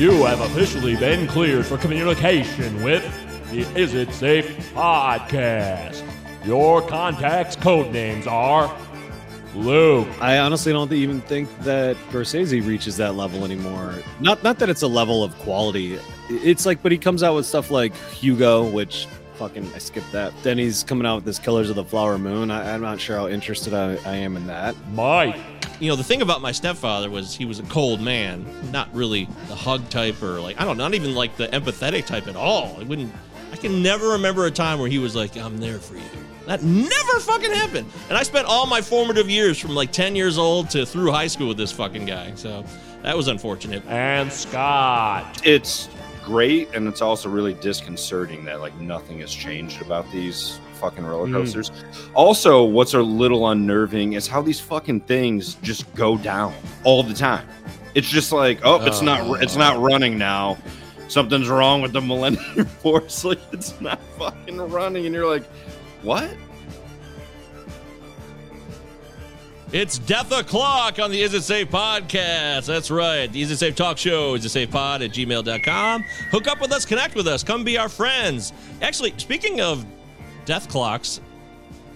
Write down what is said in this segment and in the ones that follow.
You have officially been cleared for communication with the Is It Safe podcast. Your contact's code names are Luke. I honestly don't even think that Scorsese reaches that level anymore. Not not that it's a level of quality. It's like, but he comes out with stuff like Hugo, which fucking I skipped that. Then he's coming out with this Killers of the Flower Moon. I, am not sure how interested I, I am in that. Mike. You know, the thing about my stepfather was he was a cold man, not really the hug type or like I don't know, not even like the empathetic type at all. I wouldn't. I can never remember a time where he was like, "I'm there for you." That never fucking happened. And I spent all my formative years from like 10 years old to through high school with this fucking guy. So that was unfortunate. And Scott. It's great and it's also really disconcerting that like nothing has changed about these fucking roller hmm. coasters. Mm. Also, what's a little unnerving is how these fucking things just go down all the time. It's just like, oh, it's not it's not running now. Something's wrong with the Millennium Force. Like it's not fucking running, and you're like, what? It's Death O'Clock on the Is It Safe podcast. That's right. The Is It Safe talk show, is it safe pod at gmail.com. Hook up with us, connect with us, come be our friends. Actually, speaking of death clocks,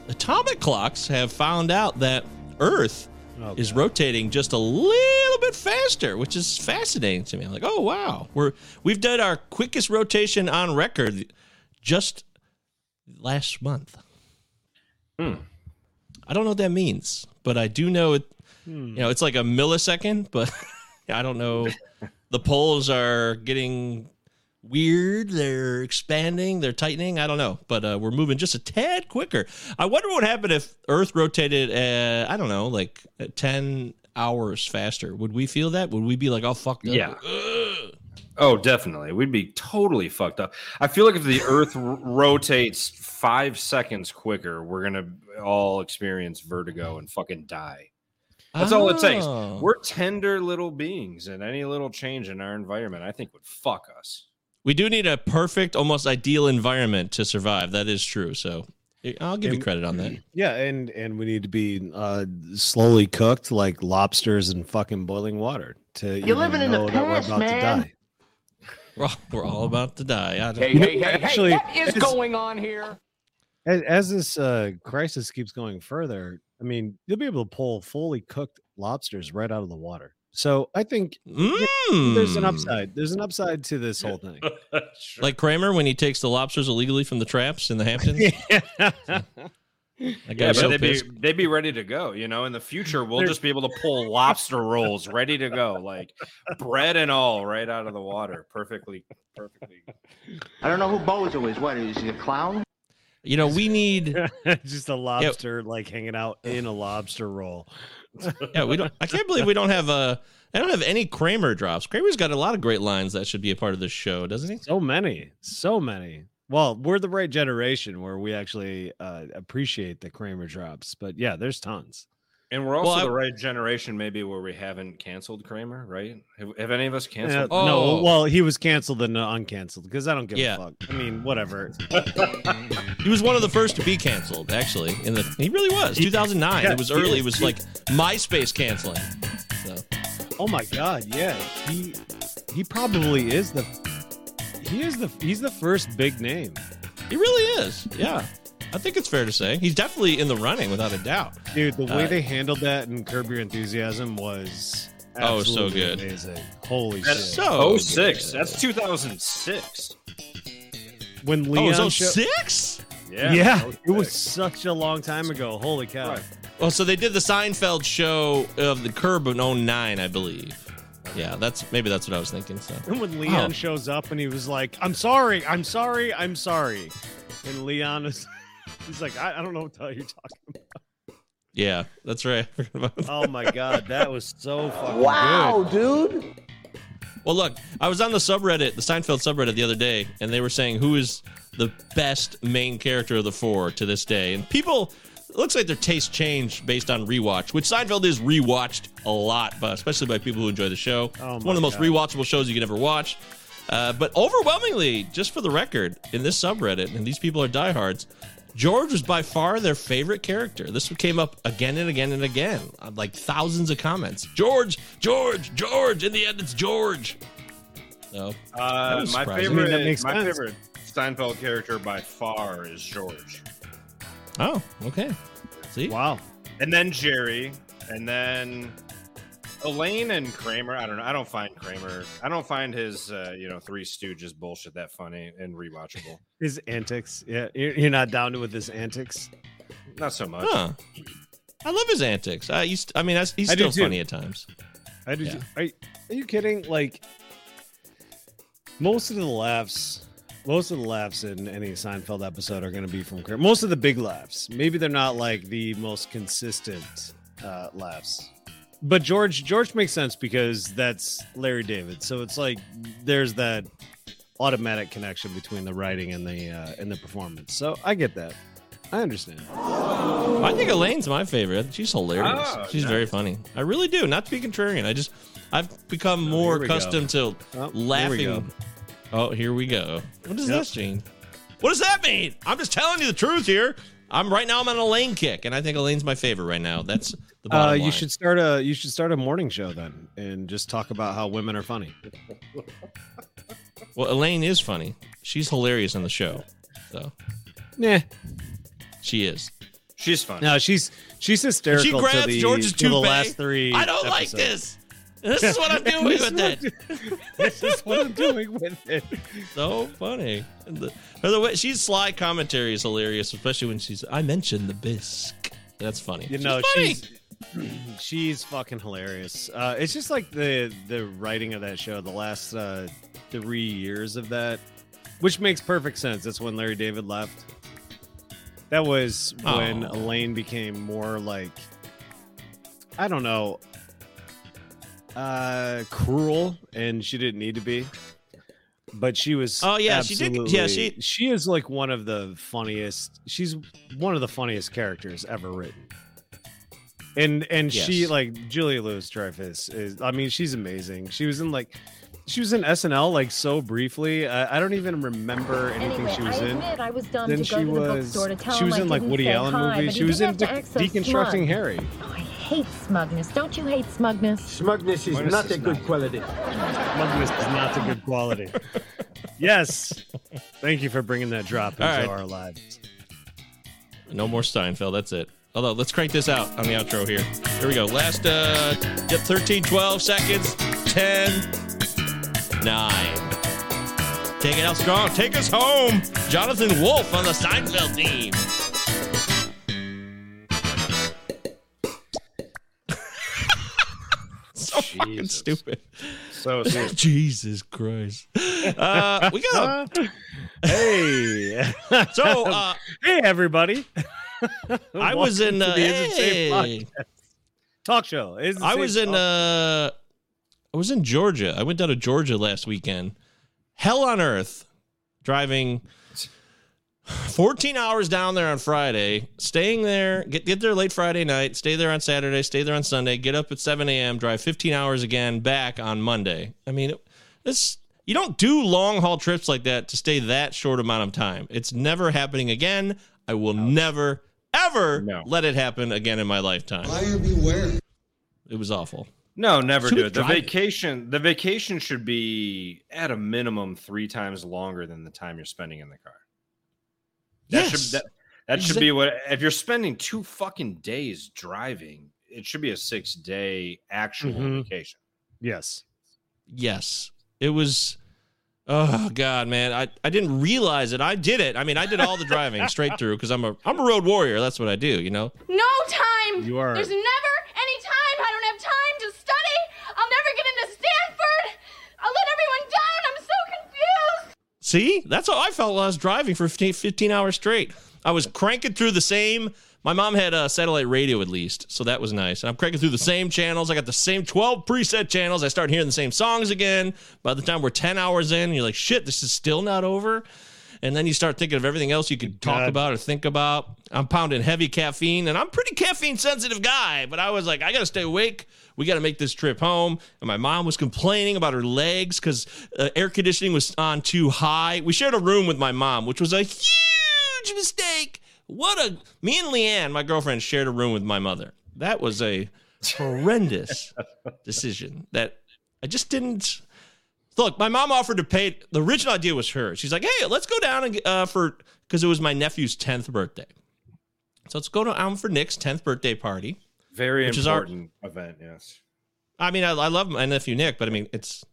atomic clocks have found out that Earth okay. is rotating just a little bit faster, which is fascinating to me. I'm like, oh wow. We're we've done our quickest rotation on record just last month. Hmm. I don't know what that means, but I do know it. Hmm. You know, it's like a millisecond, but I don't know. the poles are getting weird. They're expanding. They're tightening. I don't know, but uh, we're moving just a tad quicker. I wonder what happened if Earth rotated. At, I don't know, like ten hours faster. Would we feel that? Would we be like, "Oh fuck"? Yeah. Ugh. Oh, definitely. We'd be totally fucked up. I feel like if the Earth r- rotates five seconds quicker, we're gonna all experience vertigo and fucking die. That's oh. all it takes. Oh. We're tender little beings, and any little change in our environment, I think, would fuck us. We do need a perfect, almost ideal environment to survive. That is true. So I'll give and, you credit on that. Yeah, and and we need to be uh, slowly cooked like lobsters in fucking boiling water to you're living in the past, man. We're all, we're all about to die. Hey, hey, hey, Actually, hey, what is going on here? As, as this uh, crisis keeps going further, I mean, you'll be able to pull fully cooked lobsters right out of the water. So I think mm. there's an mm. upside. There's an upside to this whole thing. sure. Like Kramer when he takes the lobsters illegally from the traps in the Hamptons. yeah. yeah, but so they'd be, they'd be ready to go. You know, in the future, we'll just be able to pull lobster rolls ready to go, like bread and all, right out of the water, perfectly, perfectly. I don't know who Bozo is. What is he a clown? You know, we need just a lobster yeah. like hanging out in a lobster roll. yeah, we don't. I can't believe we don't have a. I don't have any Kramer drops. Kramer's got a lot of great lines that should be a part of this show, doesn't he? So many, so many. Well, we're the right generation where we actually uh, appreciate the Kramer drops, but yeah, there's tons. And we're also well, I, the right generation, maybe where we haven't canceled Kramer, right? Have, have any of us canceled? Uh, oh. No, well, he was canceled and uncanceled because I don't give yeah. a fuck. I mean, whatever. he was one of the first to be canceled, actually. In the he really was 2009. Yeah, it was early. It was like MySpace canceling. So. Oh my god, yeah. He he probably is the he is the he's the first big name. He really is. Yeah. I think it's fair to say he's definitely in the running without a doubt. Dude, the way uh, they handled that in Curb Your Enthusiasm was oh so good, amazing. Holy That's shit! So 06. Good. That's 2006. When Leon oh, six? Yeah, yeah it was such a long time ago. Holy cow! Right. Well, so they did the Seinfeld show of the Curb in 09, I believe. Yeah, that's maybe that's what I was thinking. So and when Leon oh. shows up and he was like, "I'm sorry, I'm sorry, I'm sorry," and Leon is, he's like, I, I don't know what the hell you're talking about. Yeah, that's right. oh my god, that was so fucking wow, good. dude. Well, look, I was on the subreddit, the Seinfeld subreddit the other day, and they were saying who is the best main character of the four to this day, and people it looks like their taste changed based on rewatch, which Seinfeld is rewatched a lot, but especially by people who enjoy the show. Oh it's one of the most God. rewatchable shows you can ever watch. Uh, but overwhelmingly, just for the record, in this subreddit, and these people are diehards, George was by far their favorite character. This one came up again and again and again, like thousands of comments. George, George, George. In the end, it's George. So Uh, my favorite, I mean, that makes my sense. favorite Seinfeld character by far is George, oh, okay. See, Wow. and then Jerry, and then Elaine and Kramer. I don't know. I don't find Kramer. I don't find his, uh, you know, Three Stooges bullshit that funny and rewatchable. His antics. Yeah, you're you're not down with his antics. Not so much. huh? I love his antics. I used. I mean, I, he's I still funny at times. I did. Yeah. You, are, are you kidding? Like most of the laughs, most of the laughs in any Seinfeld episode are going to be from Kramer. Most of the big laughs. Maybe they're not like the most consistent uh, laughs. But George, George makes sense because that's Larry David. So it's like there's that automatic connection between the writing and the uh, and the performance. So I get that. I understand. I think Elaine's my favorite. She's hilarious. Oh, She's nice. very funny. I really do. Not to be contrarian. I just I've become more here we go. accustomed to Oh, laughing. go. Oh, here we go. What is Yep. this, Gene? What does that mean? I'm just telling you the truth here. I'm right now. I'm on an Elaine kick, and I think Elaine's my favorite right now. That's the bottom Uh, line. you should start a you should start a morning show then, and just talk about how women are funny. Well, Elaine is funny. She's hilarious on the show. So Nah, she is. She's fun. no, she's she's hysterical. She to grabs the, George's to the last three. I don't like episodes. this. This is what I'm doing with it. this is what I'm doing with it. so funny. And the, by the way, she's sly commentary is hilarious, especially when she's. I mentioned the bisque. That's funny. You know, funny. she's she's fucking hilarious. Uh, it's just like the the writing of that show. The last uh, three years of that, which makes perfect sense. That's when Larry David left. That was when Oh. Elaine became more like I don't know, uh, cruel, and she didn't need to be. But she was. Oh, yeah, she did- yeah, she- She is like one of the funniest. She's one of the funniest characters ever written. And and she like Julia Louis Dreyfus is. I mean, she's amazing. She was in like. She was in SNL like so briefly. I, I don't even remember anything Anyway, she was I in. admit I was dumb Then to she to the was bookstore to tell she was in like Woody Allen hi, movies. She was in de- have to act so deconstructing smug. Harry. Oh, I hate smugness. Don't you hate smugness? Smugness is Smugness not is a good not- quality. Smugness is not a good quality. yes. Thank you for bringing that drop into All right. our lives. No more Seinfeld. That's it. Although, let's crank this out on the outro here. Here we go. Last uh, yep, 13, 12 seconds. 10, 9. Take it out strong. Take us home. Jonathan Wolff on the Seinfeld team. so fucking Jesus. stupid. So stupid. Jesus Christ. Uh, we got Hey. so uh, hey everybody. I was in uh, hey. talk show. I was in uh I was in Georgia. I went down to Georgia last weekend. Hell on earth driving 14 hours down there on Friday, staying there, get, get there late Friday night, stay there on Saturday, stay there on Sunday, get up at 7 a.m., drive 15 hours again back on Monday. I mean, this you don't do long haul trips like that to stay that short amount of time. It's never happening again. I will never, ever No. let it happen again in my lifetime. Buyer beware. It was awful. No, never Should do it. The drive it? vacation, the vacation should be at a minimum three times longer than the time you're spending in the car. That Yes. should that, that should be what if you're spending two fucking days driving, it should be a six day actual Mhm. vacation. Yes. Yes. It was oh god, man. I, I didn't realize it. I did it. I mean, I did all the driving straight through because I'm a I'm a road warrior. That's what I do, you know? No time. You are- There's never any time. I don't have time to study. I'll never get into Stanford. I'll let everyone down. I'm so confused. See? That's how I felt while I was driving for 15, 15 hours straight. I was cranking through the same my mom had a satellite radio at least, so that was nice. And I'm cranking through the same channels. I got the same 12 preset channels. I start hearing the same songs again. By the time we're 10 hours in, you're like, shit, this is still not over. And then you start thinking of everything else you could talk God. about or think about. I'm pounding heavy caffeine, and I'm a pretty caffeine sensitive guy, but I was like, I gotta stay awake. We gotta make this trip home. And my mom was complaining about her legs because uh, air conditioning was on too high. We shared a room with my mom, which was a huge mistake. What a me and Leanne, my girlfriend, shared a room with my mother. That was a horrendous decision that I just didn't Look, my mom offered to pay. The original idea was her. She's like, "Hey, let's go down and uh, for because it was my nephew's tenth birthday. So let's go down for Nick's tenth birthday party. Very Which is our- important event. Yes. I mean, I, I love my nephew Nick, but I mean, it's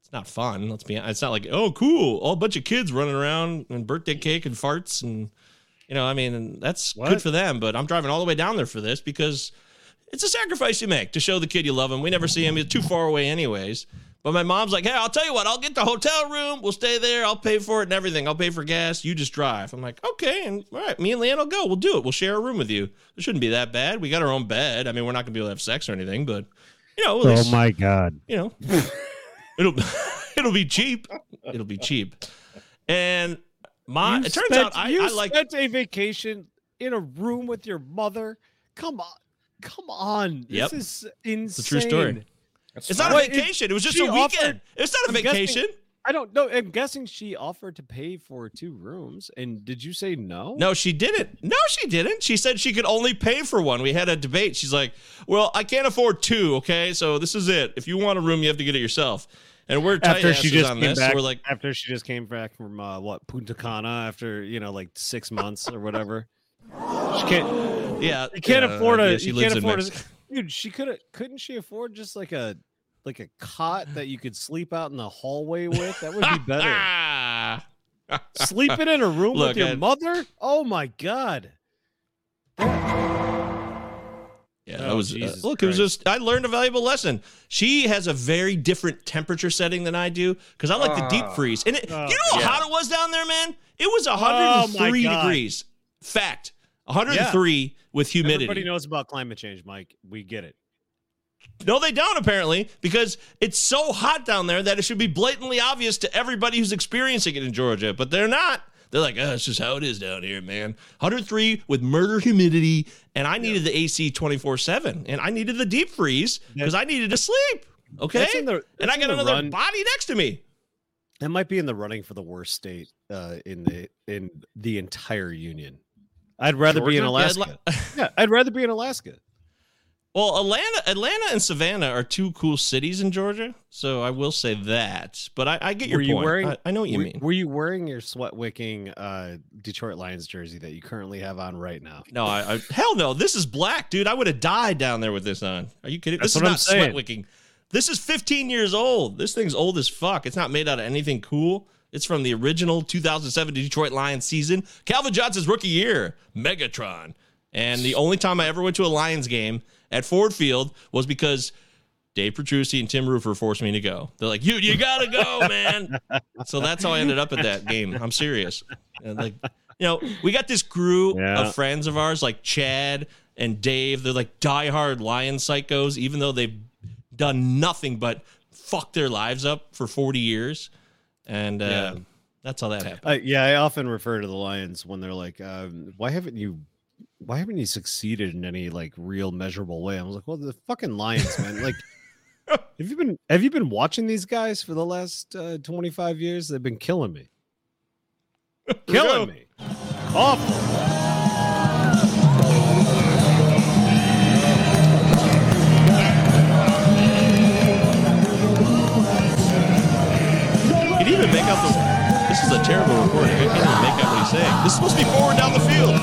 it's not fun. Let's be. It's not like oh, cool, all bunch of kids running around and birthday cake and farts and you know, I mean, that's good for them. But I'm driving all the way down there for this because it's a sacrifice you make to show the kid you love him. We never see him; he's too far away, anyways. But my mom's like, "Hey, I'll tell you what. I'll get the hotel room. We'll stay there. I'll pay for it and everything. I'll pay for gas. You just drive." I'm like, "Okay." And all right, me and Leanne will go. We'll do it. We'll share a room with you. It shouldn't be that bad. We got our own bed. I mean, we're not gonna be able to have sex or anything, but you know, at Oh least- my god. you know, it'll it'll be cheap. It'll be cheap. And my You it turns spent- out I, you I like spent a vacation in a room with your mother. Come on, come on. Yep. This is insane. it's a true story. That's It's not a vacation. It was just she a weekend. offered- it's not a I'm guessing- vacation. I don't know. I'm guessing she offered to pay for two rooms, and did you say no? No, she didn't. No, she didn't. She said she could only pay for one. We had a debate. She's like, "Well, I can't afford two. Okay, so this is it. If you want a room, you have to get it yourself." And we're tight After she just on came this. back, We're like, after she just came back from uh, what Punta Cana after you know like six months or whatever. She can't. "Yeah, You can't uh, afford a. yeah, she you lives can't in afford Mexico. Dude, she could have. Couldn't she afford just like a like a cot that you could sleep out in the hallway with? That would be better. Sleeping in a room Look, with your I- mother? Oh my god. Yeah, Oh, that was uh, look. It was just I learned a valuable lesson. She has a very different temperature setting than I do because I like the deep Ah. freeze. And it, Oh, you know how yeah. hot it was down there, man. It was my 103 God. degrees. Fact, 103 with humidity. Everybody knows about climate change, Mike. We get it. No, they don't apparently because it's so hot down there that it should be blatantly obvious to everybody who's experiencing it in Georgia, but they're not. They're like, oh, it's just how it is down here, man. 103 with murder humidity, and I needed the AC 24 7, and I needed the deep freeze because I needed to sleep. Okay. The- and I got another run. body next to me. That might be in the running for the worst state uh, in the in the entire union. I'd rather be in Alaska. Yeah, yeah, I'd rather be in Alaska. Well, Atlanta, Atlanta, and Savannah are two cool cities in Georgia, so I will say that. But I, I get your Were you point. wearing- I, I know what you were, mean. Were you wearing your sweat wicking uh, Detroit Lions jersey that you currently have on right now? No, I, I hell no. This is black, dude. I would have died down there with this on. Are you kidding? That's this is I'm not sweat wicking. This is 15 years old. This thing's old as fuck. It's not made out of anything cool. It's from the original 2007 Detroit Lions season. Calvin Johnson's rookie year, Megatron. And the only time I ever went to a Lions game at Ford Field was because Dave Petrucci and Tim Roofer forced me to go. They're like, "You, you gotta go, man." so that's how I ended up at that game. I'm serious. And like, you know, we got this crew Yeah. of friends of ours, like Chad and Dave. They're like diehard Lion psychos, even though they've done nothing but fuck their lives up for 40 years. And uh, Yeah. that's how that happened. Uh, yeah, I often refer to the Lions when they're like, um, "Why haven't you? Why haven't you succeeded in any like real measurable way?" I was like, "Well, the fucking Lions, man! Like, have you been have you been watching these guys for the last uh, twenty five years? They've been killing me, killing me, awful." Even make out the. This is a terrible recording. I can't even make out what he's saying. This is supposed to be forward down the field.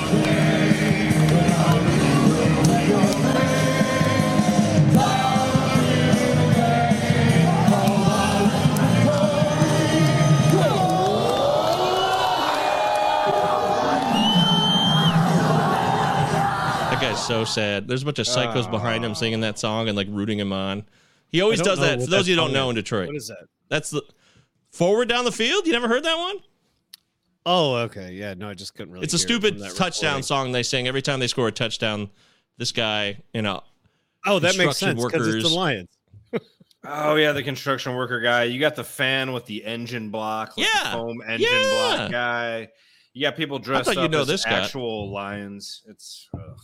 That guy's so sad. There's a bunch of psychos behind him singing that song and like rooting him on. He always does that. For those of you who don't know in. Detroit, What is that? that's the forward down the field. You never heard that one? Oh, okay, yeah, no, I just couldn't really. It's a hear it stupid from that touchdown recording. song they sing every time they score a touchdown. This guy, you know, Oh, that makes sense because it's workers. the Lions. Oh yeah, the construction worker guy. You got the fan with the engine block, like the Yeah, foam engine yeah. block guy. You got people dressed up you'd know as this guy. actual lions. It's ugh.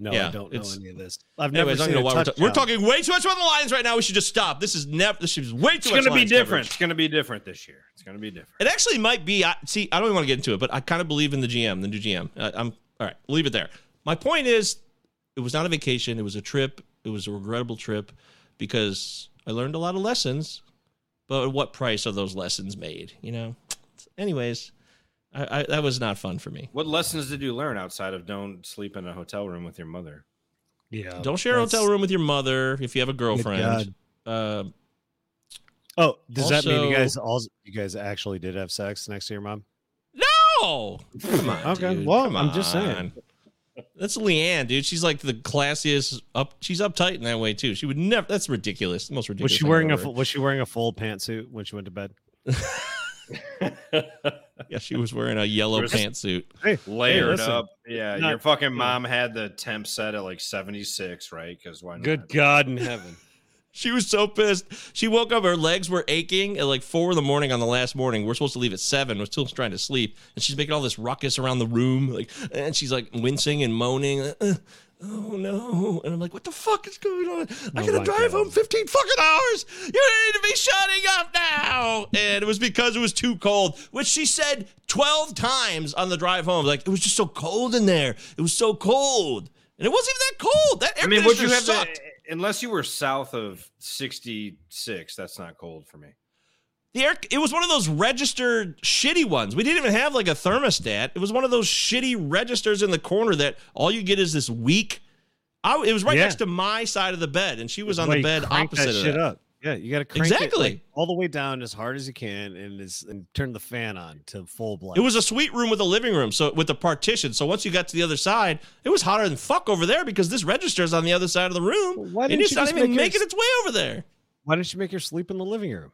No, Yeah, I don't know it's- any of this. I've never anyways, I seen don't know a why we're, ta- we're talking way too much about the Lions right now. We should just stop. This is never. This is way too much. it's gonna be different. coverage. It's gonna be different this year. It's gonna be different. It actually might be. I, see, I don't even want to get into it, but I kind of believe in the GM, the new GM. I, uh, I'm all right. Leave it there. My point is, it was not a vacation. It was a trip. It was a regrettable trip because I learned a lot of lessons. but at what price are those lessons made? You know. Anyways, I, I, that was not fun for me. What lessons did you learn outside of don't sleep in a hotel room with your mother? Yeah. Don't share a hotel room with your mother if you have a girlfriend. Uh, Oh, does that mean you guys all you guys actually did have sex next to your mom? no, come on, Okay, dude. well, Come I'm just saying. That's Leanne, dude. She's like the classiest. Up, she's uptight in that way too. She would never. That's ridiculous. The most ridiculous. Was she wearing a full, was she wearing a full pantsuit when she went to bed? Yeah, she was wearing a yellow There's- pantsuit. Hey, Layered listen, up. Yeah, not- your fucking mom had the temp set at like 76, right? Because why not? Good God in heaven. She was so pissed. She woke up, her legs were aching at like four in the morning on the last morning. We're supposed to leave at seven. We're still trying to sleep. And she's making all this ruckus around the room. Like, and she's like wincing and moaning. Uh, oh no. And I'm like, what the fuck is going on? I Oh gotta my drive God. home 15 fucking hours. You need to be shutting up now. And it was because it was too cold, which she said 12 times on the drive home. Like, it was just so cold in there. It was so cold. And it wasn't even that cold. That air I mean, would you conditioner have sucked. to, unless you were south of 66, that's not cold for me. The air, it was one of those registered shitty ones. We didn't even have like a thermostat. It was one of those shitty registers in the corner that all you get is this weak. I, it was right Yeah. next to my side of the bed, and she was on the bed opposite that of shit that. up. Yeah, you got to crank it Exactly. like, all the way down as hard as you can, and is and turn the fan on to full blast. It was a suite room with a living room, so with a partition. So once you got to the other side, it was hotter than fuck over there because this register is on the other side of the room, Well, why and didn't it's not even your- making its way over there. Why didn't you make her sleep in the living room?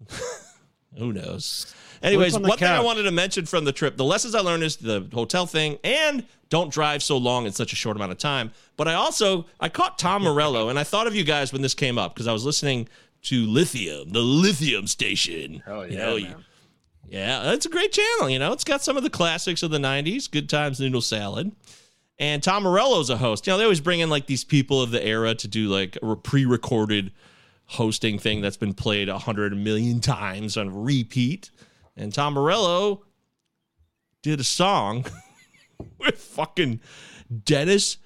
Who knows? Anyways, on one thing I wanted to mention from the trip, the lessons I learned is the hotel thing and don't drive so long in such a short amount of time. But I also I caught Tom Morello and I thought of you guys when this came up because I was listening to Lithium, the Lithium station. You yeah, know, man. you- yeah, it's a great channel. You know, it's got some of the classics of the '90s, Good Times Noodle Salad. And Tom Morello's a host. You know, they always bring in like these people of the era to do like a pre-recorded hosting thing that's been played a hundred million times on repeat. And Tom Morello did a song with fucking Dennis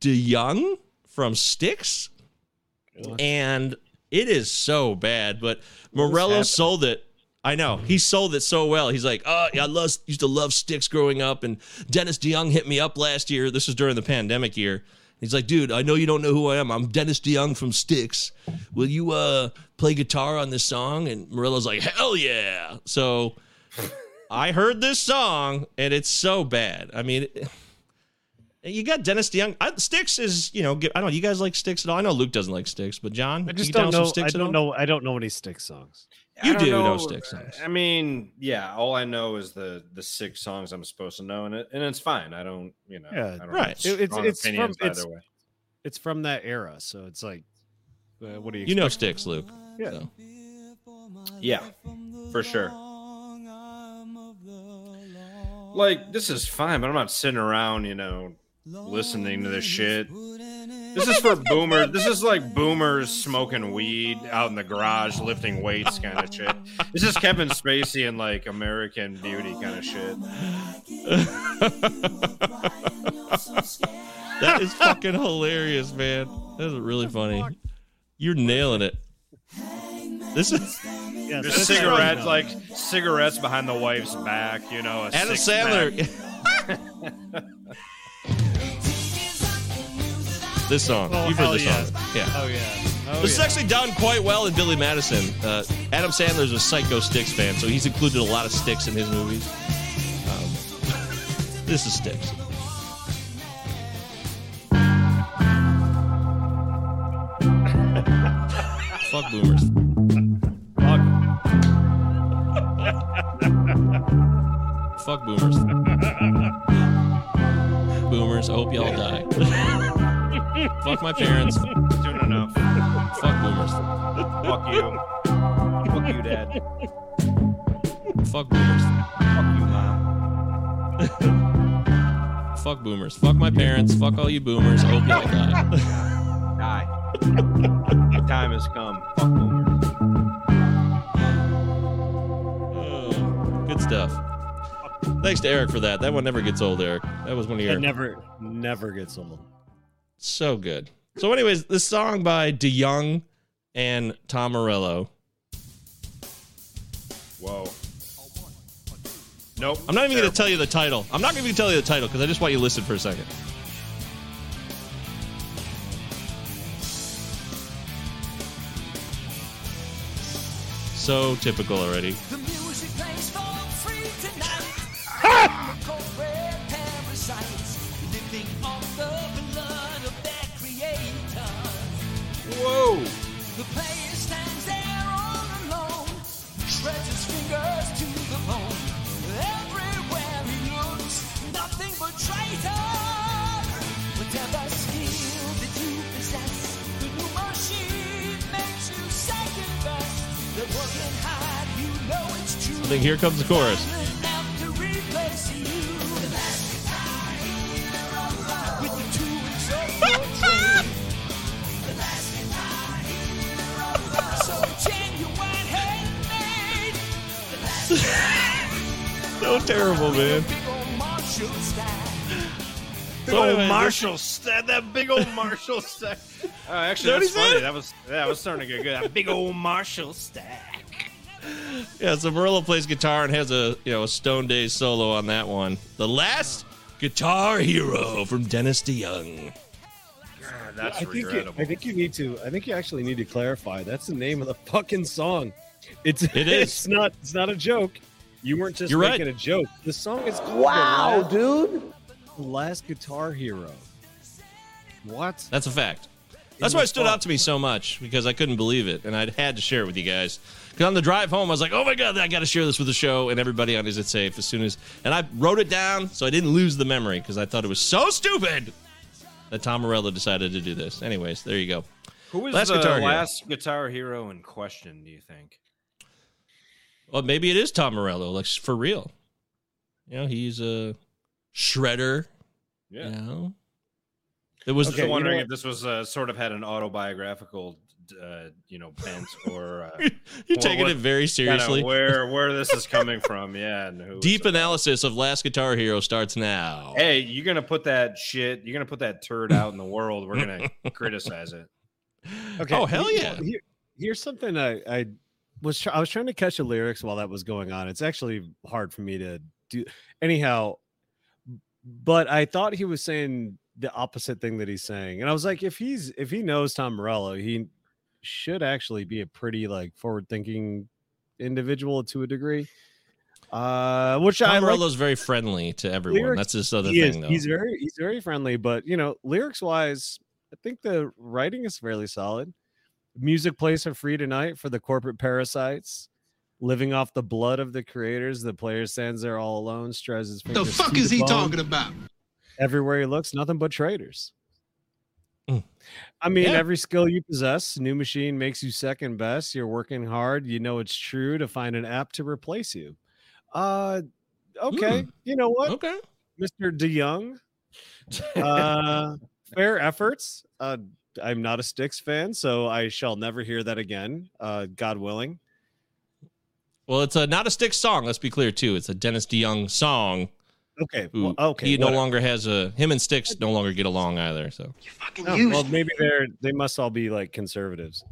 DeYoung from Styx. And it is so bad, but Morello sold it. I know he sold it so well. He's like, oh, yeah, I love, used to love Styx growing up, and Dennis DeYoung hit me up last year. This was during the pandemic year. He's like, dude, I know you don't know who I am. I'm Dennis DeYoung from Styx. Will you uh play guitar on this song? And Morello's like, hell yeah. So I heard this song, and it's so bad. I mean. You got Dennis DeYoung. I, Styx is, you know, I don't know. You guys like Styx at all? I know Luke doesn't like Styx, but John, I just don't know. I don't all? know. I don't know any Styx songs. You I don't do know Styx songs. I mean, yeah, all I know is the the six songs I'm supposed to know, and it and it's fine. I don't, you know, Yeah, I don't right. Have It- it's- it's from- opinions it's- way. It's from that era, so it's like, uh, what do you? You know? Styx, Luke. Yeah. So. Yeah, for sure. Like this is fine, but I'm not sitting around, you know, listening to this shit. This is for boomers. This is like boomers smoking weed out in the garage, lifting weights, kind of shit. This is Kevin Spacey and like American Beauty kind of shit. That is fucking hilarious, man. That is really funny. You're nailing it. This is Yeah, There's cigarettes, right. like cigarettes behind the wife's back. You know, a Adam. Sandler. this song. Oh, You've heard this yeah. song. Yeah. Oh yeah. Oh, This is actually done quite well in Billy Madison. Uh, Adam Sandler's a psycho Styx fan, so he's included a lot of Styx in his movies. Um, this is Styx. Fuck boomers. Fuck boomers. boomers, I hope y'all die. Fuck my parents. Soon enough. Fuck boomers. Fuck you. Fuck you, Dad. Fuck boomers. Fuck you, Mom. Fuck boomers. Fuck my parents. Fuck all you boomers. I hope y'all die. Die. The time has come. Fuck boomers. Oh, good stuff. Thanks to Eric for that. That one never gets old, Eric. That was one of your It never, never gets old. So good. So, anyways, this song by DeYoung and Tom Morello. Whoa. Nope. I'm not even going to tell you the title. I'm not going to tell you the title because I just want you to listen for a second. So typical already. It's true. I think here comes the chorus. Out to replace you. With the two weeks of your trade. So genuine handmade. So terrible, man. Big old Marshall. Big So old anyway, Marshall stack. That big old Marshall stack. Uh, actually, that's that what he funny. That was that was starting to get good. That big old Marshall stack. Yeah, so Morello plays guitar and has a you know a Stone Day solo on that one. The last guitar hero from Dennis DeYoung. That's I think, you. I think you need to. I think you actually need to clarify. That's the name of the fucking song. It's It is. It's not. It's not a joke. You weren't just You're right. making a joke. The song is called wow, dude. The Last Guitar Hero. What? That's a fact. That's why it stood out to me so much because I couldn't believe it, and I had to share it with you guys. Because on the drive home, I was like, "Oh my god, I got to share this with the show and everybody on Is It Safe?" As soon as, and I wrote it down so I didn't lose the memory because I thought it was so stupid that Tom Morello decided to do this. Anyways, there you go. Who was Last the Guitar Hero. last guitar hero in question? Do you think? Well, maybe it is Tom Morello, like for real. You know, he's a shredder. Yeah. You know, it was I was Okay, you know wondering if this was uh, sort of had an autobiographical, uh, you know, bent or uh, you're taking what- it very kinda seriously. where where this is coming from. Yeah, and who Deep it's about. analysis of Last Guitar Hero starts now. Hey, you're gonna put that shit. You're gonna put that turd out in the world. We're gonna criticize it. Okay. Oh, hell yeah. here- here's something I, I was try- I was trying to catch the lyrics while that was going on. It's actually hard for me to do. Anyhow, but I thought he was saying the opposite thing that he's saying, and I was like, if he's if he knows Tom Morello, he should actually be a pretty like forward thinking individual to a degree. Uh, which I Tom like Morello's very friendly to everyone. Lyrics- That's this other thing, is, though. He's very he's very friendly, but you know, lyrics wise, I think the writing is fairly solid. Music plays for free tonight for the corporate parasites. Living off the blood of the creators, the player stands there all alone, stretches his The fuck is the he bone. talking about? Everywhere he looks, nothing but traitors. Mm. I mean, Yeah. every skill you possess, new machine makes you second best. You're working hard. You know it's true to find an app to replace you. Uh, okay. Hmm. You know what? okay. Mr. DeYoung. Uh, fair efforts. Uh, I'm not a Styx fan, so I shall never hear that again. Uh, God willing. Well, it's a, not a Styx song. Let's be clear, too. It's a Dennis DeYoung song. Okay. Who Well, okay. He no whatever. longer has a. Him and Styx no longer get along either. So you fucking Oh, well, maybe they're they must all be like conservatives.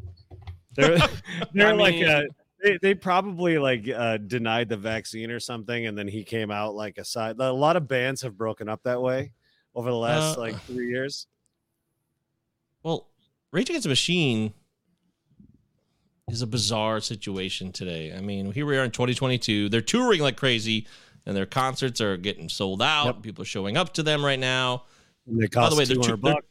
They're they're I like mean- uh, they they probably like uh, denied the vaccine or something, and then he came out like a side. A lot of bands have broken up that way over the last Uh, like three years. Well, Rage Against the Machine is a bizarre situation today. I mean, here we are in 2022. They're touring like crazy, and their concerts are getting sold out. Yep. People are showing up to them right now. And they By cost the way, they're two two- hundred they're- bucks.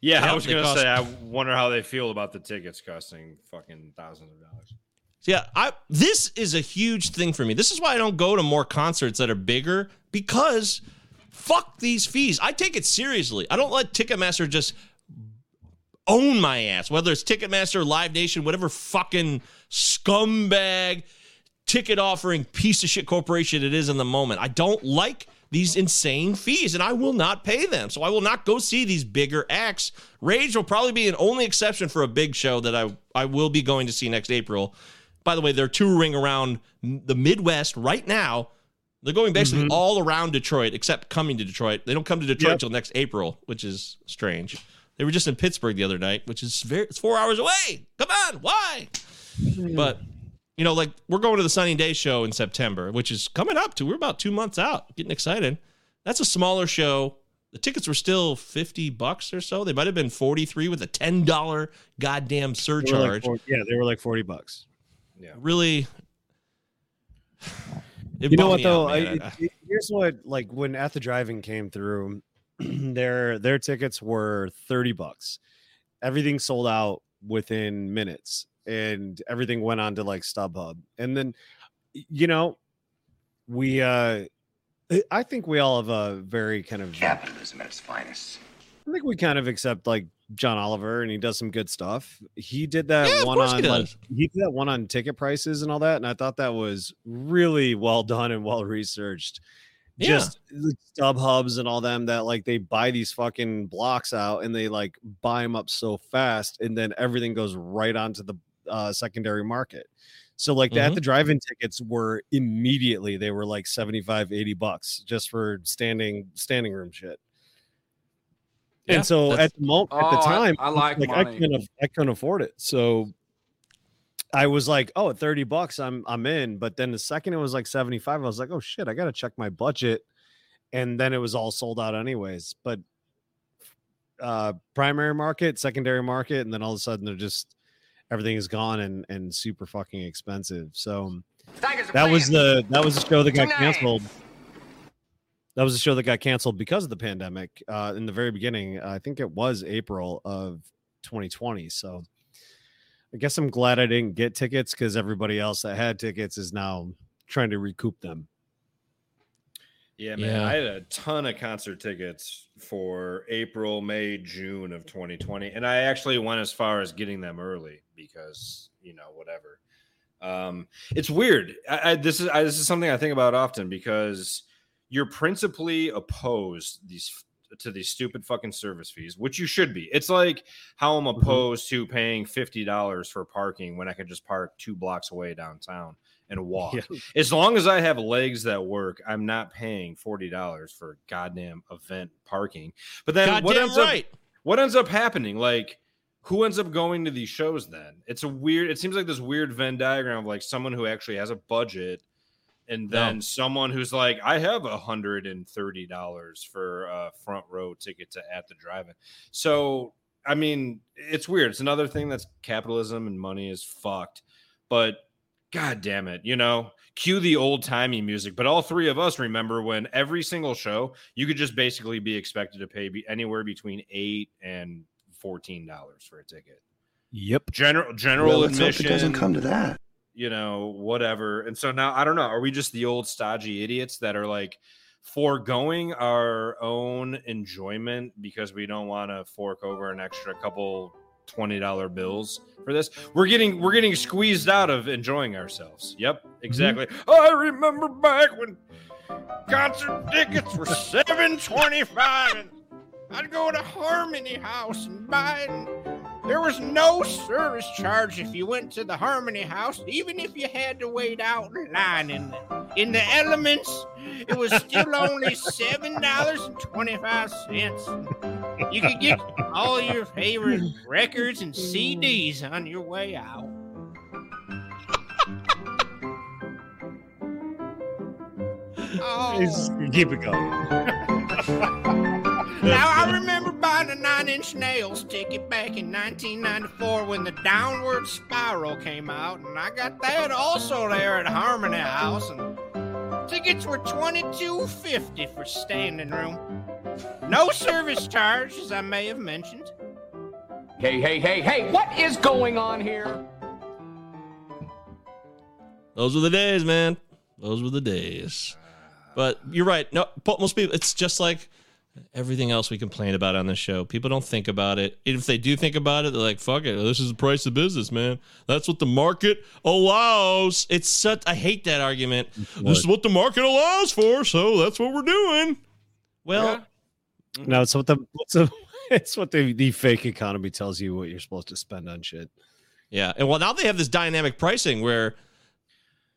Yeah, Yeah, I was gonna cost- say. I wonder how they feel about the tickets costing fucking thousands of dollars. So yeah, I this is a huge thing for me. This is why I don't go to more concerts that are bigger because fuck these fees. I take it seriously. I don't let Ticketmaster just own my ass, whether it's Ticketmaster, Live Nation, whatever fucking scumbag ticket offering piece of shit corporation it is in the moment. I don't like these insane fees and I will not pay them. So I will not go see these bigger acts. Rage will probably be an only exception for a big show that I I will be going to see next April. By the way, they're touring around the Midwest right now. They're going basically mm-hmm. all around Detroit except coming to Detroit. They don't come to Detroit Yep. till next April, which is strange. They were just in Pittsburgh the other night, which is very it's 4 hours away. Come on, why? But you know, like we're going to the Sunny Day show in September, which is coming up to we're about two months out, getting excited. That's a smaller show. The tickets were still 50 bucks or so. They might have been 43 with a $10 goddamn They like surcharge. 40 yeah, they were like forty bucks. Yeah. Really. it you know what though? out, I, man. it- here's what like when at the drive-in came through, their their tickets were thirty bucks. Everything sold out within minutes, and everything went on to like StubHub, and then you know we uh I think we all have a very kind of Capitalism at its finest. I think we kind of accept like John Oliver and he does some good stuff. He did that Yeah, one course he on like, does. he did that one on ticket prices and all that, and I thought that was really well done and well researched. Yeah. Just the stub hubs and all them that like they buy these fucking blocks out and they like buy them up so fast, and then everything goes right onto the uh, secondary market. So like the, Mhm. at the drive-in tickets were immediately they were like 75 80 bucks just for standing standing room shit. Yeah, and so at the moment, at Oh, the time, I like like I couldn't, I couldn't afford it. So I was like, oh, at 30 bucks, I'm I'm in. But then the second it was like 75, I was like, oh shit, I gotta check my budget. And then it was all sold out anyways. But uh primary market, secondary market, and then all of a sudden they're just everything is gone and and super fucking expensive. So that was the that was the show that got canceled. That was the show that got canceled because of the pandemic. Uh, in the very beginning, I think it was April of 2020. So I guess I'm glad I didn't get tickets because everybody else that had tickets is now trying to recoup them. Yeah, man. Yeah. I had a ton of concert tickets for April, May, June of 2020. And I actually went as far as getting them early because, you know, whatever. Um, it's weird. I, I, this is I, this is something I think about often because you're principally opposed these to these stupid fucking service fees, which you should be. It's like how I'm opposed to paying fifty dollars for parking when I could just park two blocks away downtown and walk. Yeah. As long as I have legs that work, I'm not paying forty dollars for goddamn event parking. But then what Goddamn ends up what ends up happening? Like, who ends up going to these shows then? It's a weird, it seems like this weird Venn diagram of like someone who actually has a budget and No. then someone who's like, I have a hundred and thirty dollars for a front row ticket to at the drive-in. So I mean, it's weird. It's another thing that's capitalism and money is fucked. But god damn it, you know, cue the old timey music. But all three of us remember when every single show you could just basically be expected to pay be anywhere between eight and fourteen dollars for a ticket. Yep. General general Well, let's hope admission it doesn't come to that. you know, whatever. And so now I don't know. Are we just the old stodgy idiots that are like foregoing our own enjoyment because we don't want to fork over an extra couple $20 bills for this. We're getting we're getting squeezed out of enjoying ourselves. Yep, mm-hmm. exactly. Mm-hmm. I remember back when concert tickets were 725 and I'd go to Harmony House and buy it. There was no service charge if you went to the Harmony House, even if you had to wait out in line in the, in the elements. It was still only $7.25. You can get all your favorite records and CDs on your way out. Just oh. keep it going. Now I remember buying a Nine Inch Nails ticket back in 1994 when the Downward Spiral came out, and I got that also there at Harmony House, and tickets were 22.50 for standing room. No service charge, as I may have mentioned. Hey, hey, hey, hey, what is going on here? Those were the days, man. Those were the days. But you're right. No, but most people, it's just like everything else we complain about on the show. People don't think about it. If they do think about it, they're like, "Fuck it, this is the price of business, man. That's what the market allows." It's such. I hate that argument. This is what the market allows for, so that's what we're doing. Well, No, it's what the what's the it's what the, the fake economy tells you what you're supposed to spend on shit. yeah, and well, now they have this dynamic pricing where.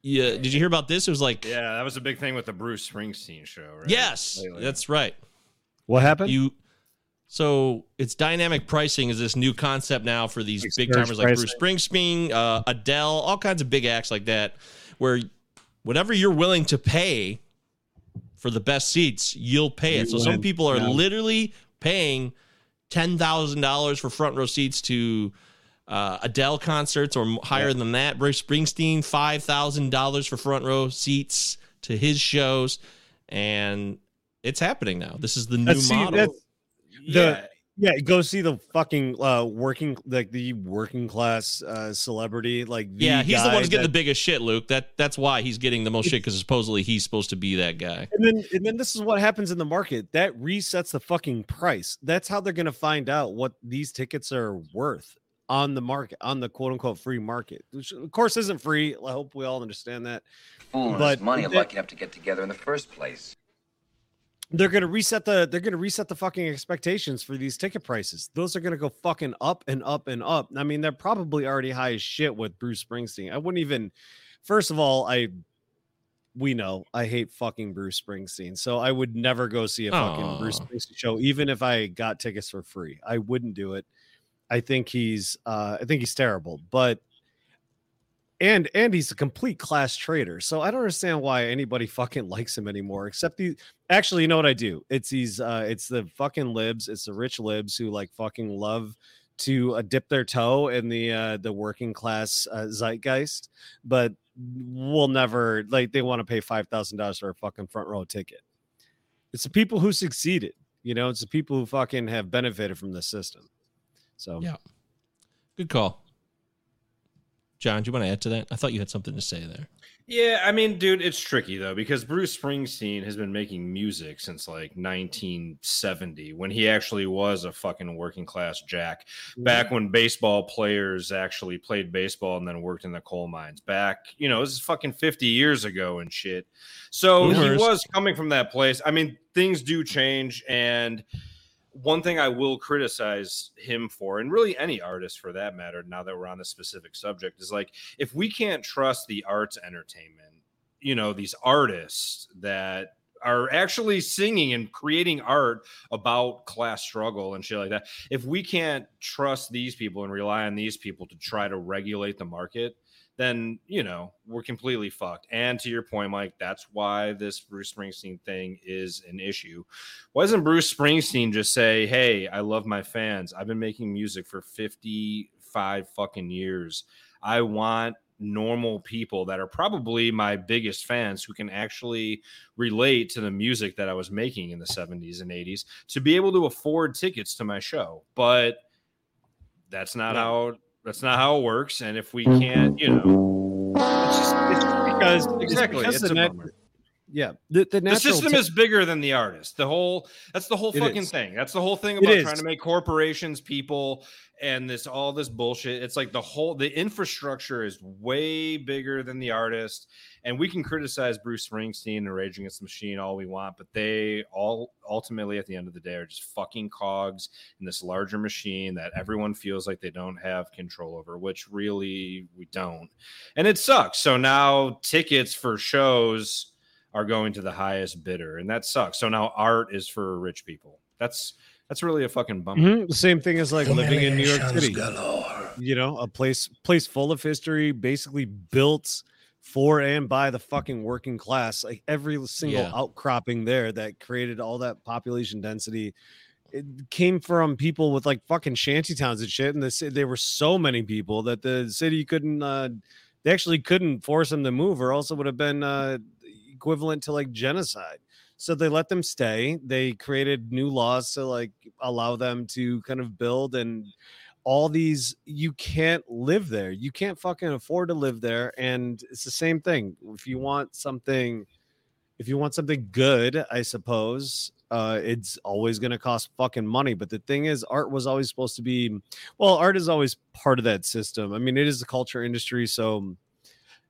Yeah, did you hear about this? It was like, Yeah, that was a big thing with the Bruce Springsteen show, right? yes, Lately. that's right. What happened? You So it's dynamic pricing is this new concept now for these Like big timers like Bruce. Springsteen, uh, Adele, all kinds of big acts like that, where whatever you're willing to pay for the best seats, you'll pay it. You So some people are Yeah. literally paying ten thousand dollars for front row seats to uh, Adele concerts, or m- higher than that. Bruce Springsteen five thousand dollars for front row seats to his shows, and it's happening now. This is the new That's, see, model. that's Yeah. The yeah. Go see the fucking uh, working like the working class uh, celebrity. Like the yeah, he's the one guy who's getting the biggest shit, Luke. That that's why he's getting the most shit because supposedly he's supposed to be that guy. And then, and then this is what happens in the market. That resets the fucking price. That's how they're going to find out what these tickets are worth on the market, on the quote unquote free market, which of course isn't free. I hope we all understand that. Fool But money are it- lucky enough to get together in the first place. They're going to reset the. They're going to reset the fucking expectations for these ticket prices. Those are going to go fucking up and up and up. I mean, they're probably already high as shit with Bruce Springsteen. I wouldn't even. First of all, I. We know I hate fucking Bruce Springsteen, so I would never go see a fucking Bruce Springsteen show, even if I got tickets for free. I wouldn't do it. I think he's. uh I think he's terrible, but and and he's a complete class traitor. So I don't understand why anybody fucking likes him anymore. Except the actually, you know what I do? It's these uh it's the fucking libs, it's the rich libs who like fucking love to uh, dip their toe in the uh the working class uh, zeitgeist, but will never like they want to pay five thousand dollars for a fucking front row ticket. It's the people who succeeded, you know, it's the people who fucking have benefited from the system. So Yeah. Good call. John, do you want to add to that? I thought you had something to say there. Yeah, I mean, dude, it's tricky though because Bruce Springsteen has been making music since like 1970 when he actually was a fucking working class jack. Mm-hmm. Back when baseball players actually played baseball and then worked in the coal mines. Back, you know, this is fucking 50 years ago and shit. So he was coming from that place. I mean, things do change and one thing I will criticize him for, and really any artist for that matter, now that we're on this specific subject, is like if we can't trust the arts entertainment, you know, these artists that are actually singing and creating art about class struggle and shit like that. If we can't trust these people and rely on these people to try to regulate the market, then you know we're completely fucked. And to your point, Mike, that's why this Bruce Springsteen thing is an issue. Why doesn't Bruce Springsteen just say, "Hey, I love my fans. I've been making music for fifty-five fucking years. I want." normal people that are probably my biggest fans who can actually relate to the music that I was making in the 70s and 80s to be able to afford tickets to my show. But that's not Yeah. how that's not how it works. And if we mm-hmm. can't, you know, it's just, it's just because it's exactly, because it's the a nat- bummer. Yeah the, the the system te- is bigger than the artist. The whole that's the whole It fucking is. thing. That's the whole thing about trying to make corporations people and this all this bullshit. It's like the whole the infrastructure is way bigger than the artist. And we can criticize Bruce Springsteen and Rage Against the Machine all we want, but they all ultimately at the end of the day are just fucking cogs in this larger machine that everyone feels like they don't have control over, which really we don't. And it sucks. So now tickets for shows are going to the highest bidder, and that sucks. So now art is for rich people. That's that's really a fucking bummer. Mhm. Same thing as like living in New York City. You know, a place place full of history, basically built for and by the fucking working class. Like every single Yeah. outcropping there that created all that population density. It came from people with like fucking shanty towns and shit. And the ci- there were so many people that the city couldn't uh they actually couldn't force them to move, or else it would have been uh equivalent to like genocide. So they let them stay. They created new laws to like allow them to kind of build and all these you can't live there. You can't fucking afford to live there and it's the same thing. If you want something if you want something good, I suppose, uh it's always going to cost fucking money, but the thing is art was always supposed to be well, art is always part of that system. I mean, it is the culture industry, so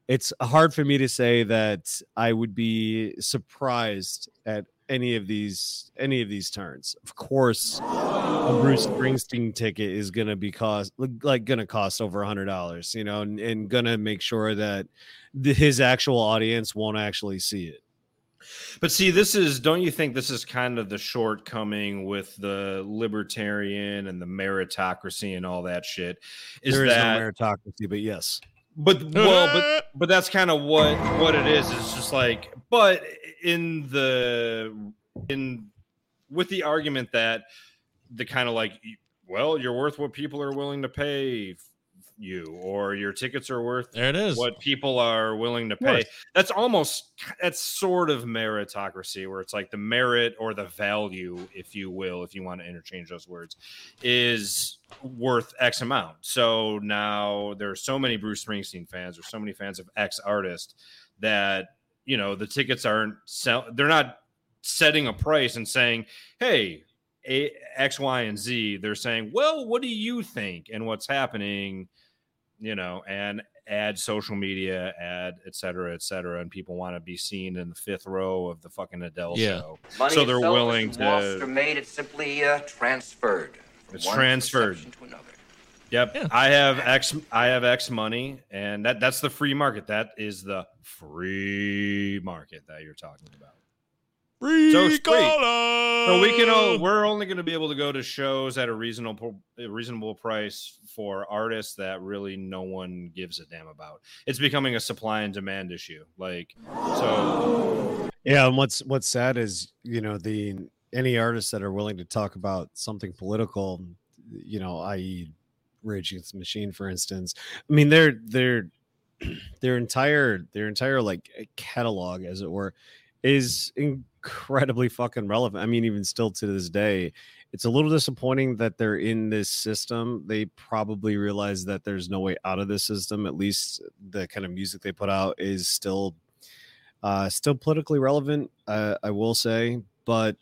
it's hard for me to say that I would be surprised at any of these any of these turns. Of course, a Bruce Springsteen ticket is going to be cost like going to cost over a hundred dollars, you know, and, and going to make sure that the, his actual audience won't actually see it. But see, this is don't you think this is kind of the shortcoming with the libertarian and the meritocracy and all that shit? Is there is that no meritocracy, but yes. But well, but but that's kind of what what it is. It's just like, but in the in with the argument that the kind of like, well, you're worth what people are willing to pay you, or your tickets are worth There it is. what people are willing to pay. That's almost that's sort of meritocracy, where it's like the merit or the value, if you will, if you want to interchange those words, is worth X amount. So now there are so many Bruce Springsteen fans, or so many fans of X artist that you know the tickets aren't sell. They're not setting a price and saying, "Hey." A, X, Y, and Z. They're saying, "Well, what do you think?" and what's happening you know, and add social media, add et cetera, et cetera, and people want to be seen in the fifth row of the fucking Adele Yeah. show. Money so they're willing isn't lost or to. made. It's simply uh, transferred. It's transferred. to another. Yep, Yeah. I have X. I have X money, and that that's the free market. That is the free market that you're talking about. Free So it's free. So we can. o- We're only going to be able to go to shows at a reasonable a reasonable price for artists that really no one gives a damn about. It's becoming a supply and demand issue. Like so. Yeah, and what's what's sad is you know the any artists that are willing to talk about something political, you know, i.e., Rage Against the Machine, for instance. I mean, their their their entire their entire like catalog, as it were, is incredibly fucking relevant. I mean, even still to this day, it's a little disappointing that they're in this system. They probably realize that there's no way out of this system. At least the kind of music they put out is still uh, still politically relevant, uh, I will say, but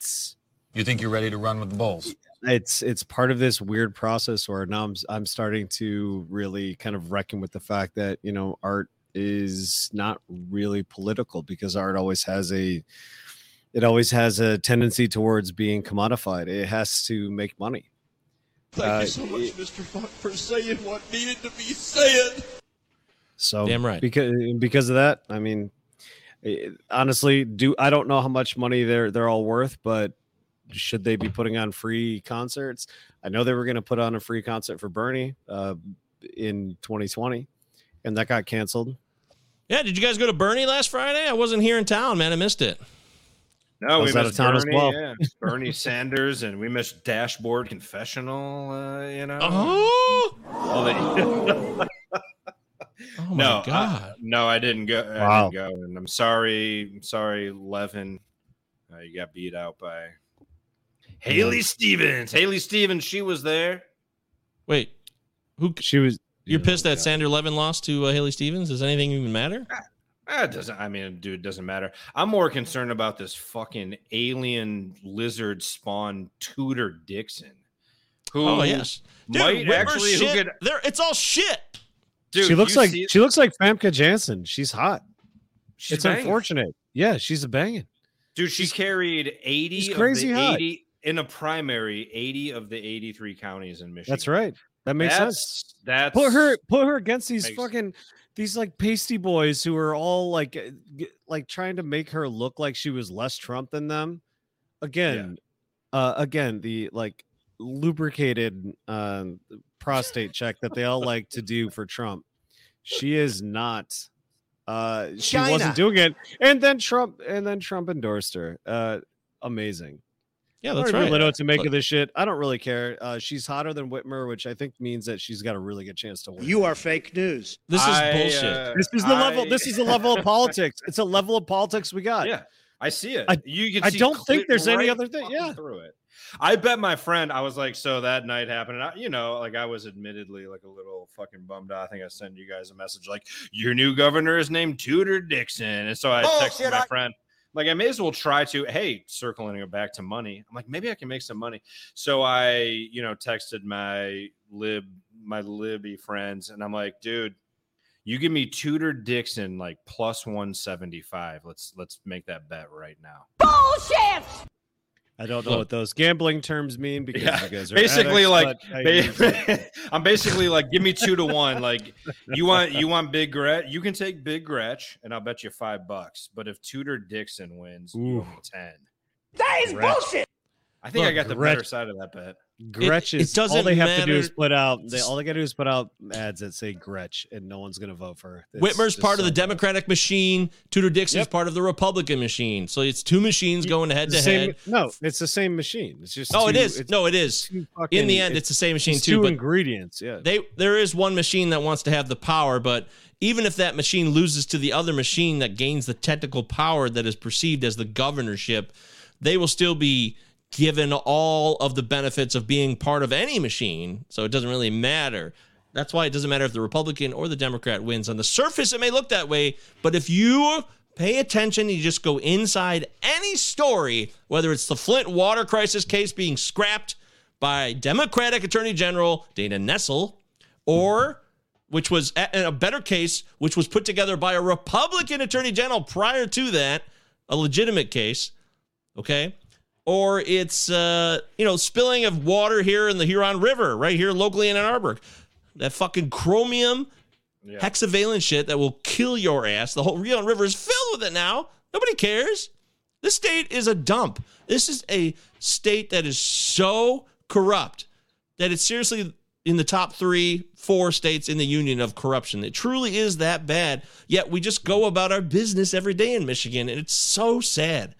You think you're ready to run with the Bulls? it's it's part of this weird process where now I'm I'm starting to really kind of reckon with the fact that you know art is not really political because art always has a it always has a tendency towards being commodified. It has to make money. Thank Uh, you so much, Mr. Funk, for saying what needed to be said. So Damn right. Because because of that, I mean, eh, honestly, do I don't know how much money they're they're all worth, but should they be putting on free concerts? I know they were going to put on a free concert for Bernie uh, in 2020, and that got canceled. Yeah, did you guys go to Bernie last Friday? I wasn't here in town, man. I missed it. No, we was out missed of town as Bernie, well. yeah. Bernie Sanders, and we missed Dashboard Confessional. Uh, you know, Oh, oh my no, I- god. no, I didn't go. I Wow. didn't go, and I'm sorry. I'm sorry, Levin. Uh, you got beat out by Haley Stevens. Haley Stevens, she was there. Wait, who? She was. You're pissed that Sander Levin lost to uh, Haley Stevens? Does anything even matter? Ah, it doesn't. I mean, dude, it doesn't matter. I'm more concerned about this fucking alien lizard spawn Tudor Dixon, who Oh yes, dude. might Whitmer's actually who could- There, it's all shit. dude. she looks like see- she looks like Famke Janssen. She's hot. she's it's banging. unfortunate. Yeah, she's a banging. Dude, she carried 80 she's of crazy the hot. 80 in a primary, 80 of the 83 counties in Michigan. That's right. That makes sense. that's, That's put her put her against these Makes- fucking these like pasty boys who are all like uh, like trying to make her look like she was less Trump than them. Again, uh again the like lubricated um prostate check that they all like to do for Trump. She is not uh she China. wasn't doing it and then Trump and then Trump endorsed her. Uh amazing. Yeah, that's right. really know what to make Look, of this shit. I don't really care. Uh, she's hotter than Whitmer, which I think means that she's got a really good chance to win. You are fake news. This is I, bullshit. uh, This is the level. This is the level of politics. It's a level of politics we got. Yeah, I see it. I- you can I see don't think clear- there's any other thing- yeah. through it. I bet my friend. I was like, so that night happened, and I, you know, like I was admittedly like a little fucking bummed out. I think I sent you guys a message like, your new governor is named Tudor Dixon, and so I texted Bullshit, my I- friend. Like I may as well try to hey circling it back to money. I'm like maybe I can make some money. So I you know texted my lib my libby friends and I'm like dude you give me Tudor Dixon like plus 175. Let's let's make that bet right now. Bullshit! I don't know Look. what those gambling terms mean because Yeah, you guys are basically addicts, like ba- I'm basically like give me two to one. Like you want you want Big Gretch, you can take Big Gretch, and I'll bet you five bucks. But if Tudor Dixon wins, you owe me ten. That is Gretch. bullshit. I think I got the Gretch- better side of that bet. Gretch it is doesn't all they have to do is put out. They, all they got to do is put out ads that say Gretch, and no one's going to vote for. her. It's Whitmer's part of the Democratic machine. Tudor Dixon's Yep. part of the Republican machine. So it's two machines going head to head. No, it's the same machine. It's just Oh, it two- is. it's No, it is. two In the end, it's the same machine it's too. Two ingredients, yeah. they there is one machine that wants to have the power, but even if that machine loses to the other machine that gains the technical power that is perceived as the governorship, they will still be given all of the benefits of being part of any machine. So it doesn't really matter. That's why it doesn't matter if the Republican or the Democrat wins. On the surface, it may look that way, but if you pay attention, you just go inside any story, whether it's the Flint water crisis case being scrapped by Democratic Attorney General Dana Nessel, or which was a, better case, which was put together by a Republican Attorney General prior to that, a legitimate case, okay? Or it's uh, you know spilling of water here in the Huron River, right here locally in Ann Arbor, that fucking chromium hexavalent shit that will kill your ass. The whole Huron River is filled with it now. Nobody cares. This state is a dump. This is a state that is so corrupt that it's seriously in the top three, four states in the union of corruption. It truly is that bad. Yet we just go about our business every day in Michigan, and it's so sad.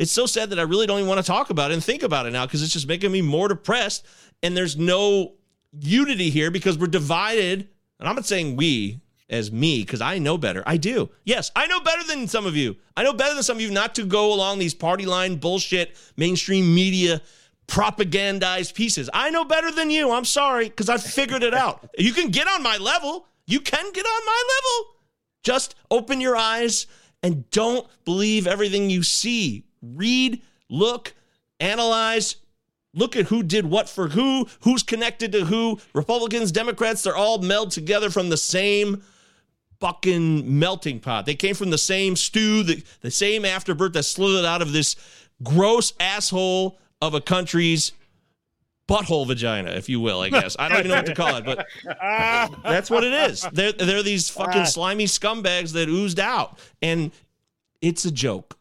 It's so sad that I really don't even want to talk about it and think about it now because it's just making me more depressed. And there's no unity here because we're divided. And I'm not saying we as me because I know better. I do. Yes, I know better than some of you. I know better than some of you not to go along these party line bullshit, mainstream media propagandized pieces. I know better than you. I'm sorry because I figured it out. You can get on my level. You can get on my level. Just open your eyes and don't believe everything you see. Read, look, analyze, look at who did what for who, who's connected to who. Republicans, Democrats, they're all melded together from the same fucking melting pot. They came from the same stew, the, the same afterbirth that slithered out of this gross asshole of a country's butthole vagina, if you will, I guess. I don't even know what to call it, but that's what it is. They're, they're these fucking slimy scumbags that oozed out. And it's a joke.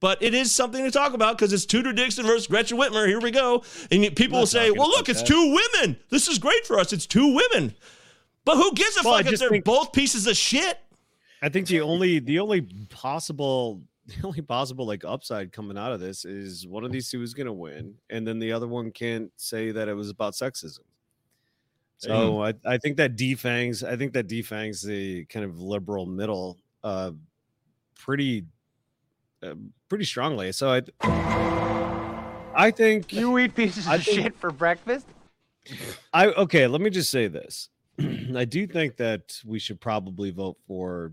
But it is something to talk about because it's Tudor Dixon versus Gretchen Whitmer. Here we go. And people will say, well, look, it's that. two women. This is great for us. It's two women. But who gives a Well, fuck if they're think- both pieces of shit? I think the only the only possible the only possible like upside coming out of this is one of these two is going to win, and then the other one can't say that it was about sexism. So I, I think that defangs I think that defangs the kind of liberal middle uh pretty uh, pretty strongly. So I I think You eat pieces I of think- shit for breakfast? I okay, let me just say this. I do think that we should probably vote for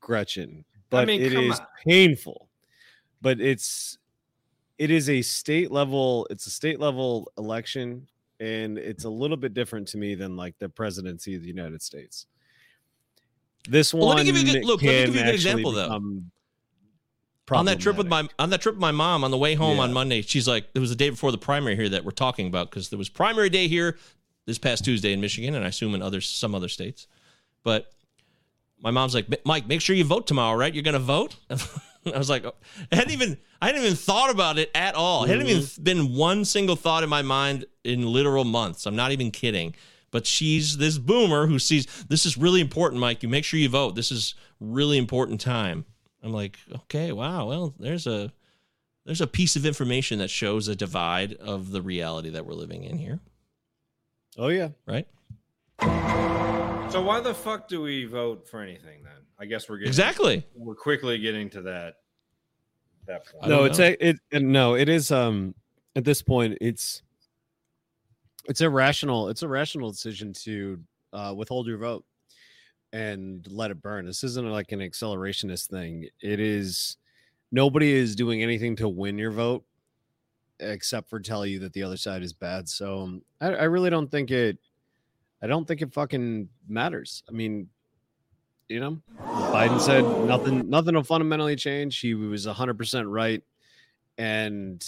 Gretchen, but mean, it is on. painful. But it's it is a state level, it's a state level election, and it's a little bit different to me than like the presidency of the United States. This Well, one let me give you a good- look, let me give you a good example, though. On that trip with my on that trip with my mom on the way home on Monday, she's like, it was the day before the primary here that we're talking about because there was primary day here this past Tuesday in Michigan, and I assume in other some other states. But my mom's like, Mike, make sure you vote tomorrow, right? You're gonna vote. I was like, I hadn't even I hadn't even thought about it at all. It hadn't even mm-hmm. been one single thought in my mind in literal months. I'm not even kidding. But she's this boomer who sees this is really important, Mike. You make sure you vote. This is really important time. I'm like, okay, wow. Well, there's a there's a piece of information that shows a divide of the reality that we're living in here, Oh yeah. right? So why the fuck do we vote for anything then? I guess we're getting Exactly. We're quickly getting to that that point. No it's a, it uh, no it is um at this point it's it's irrational. it's a rational decision to uh withhold your vote and let it burn. This isn't like an accelerationist thing. It is nobody is doing anything to win your vote except for tell you that the other side is bad. So um, I, I really don't think it i don't think it fucking matters. I mean you know biden said nothing nothing will fundamentally change. He was 100% right. And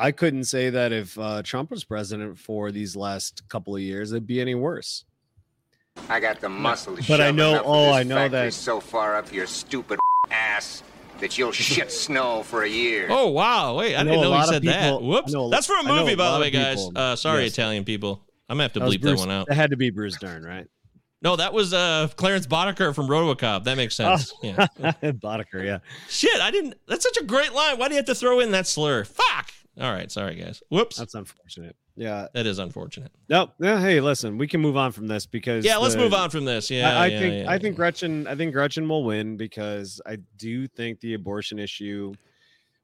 I couldn't say that if uh, Trump was president for these last couple of years, it'd be any worse. I got the muscle to But shove I know- enough oh, this I know factory that- so far up your stupid ass that you'll shit snow for a year. Oh wow! Wait, I, I didn't a know he lot of said that. Whoops! I know That's for a movie, a by the way, guys. Uh, sorry, Yes. Italian people. I'm gonna have to That bleep Bruce- that one out. That had to be Bruce Dern, right? No, that was uh, Clarence Boddicker from RoboCop. That makes sense. Oh. Yeah. Boddicker, yeah. Shit, I didn't. That's such a great line. Why do you have to throw in that slur? Fuck. All right, sorry guys. Whoops. That's unfortunate. Yeah. That is unfortunate. No, yeah. Hey, listen, we can move on from this because Yeah, let's the- move on from this. Yeah, I, I yeah, think yeah, I think Gretchen I think Gretchen will win because I do think the abortion issue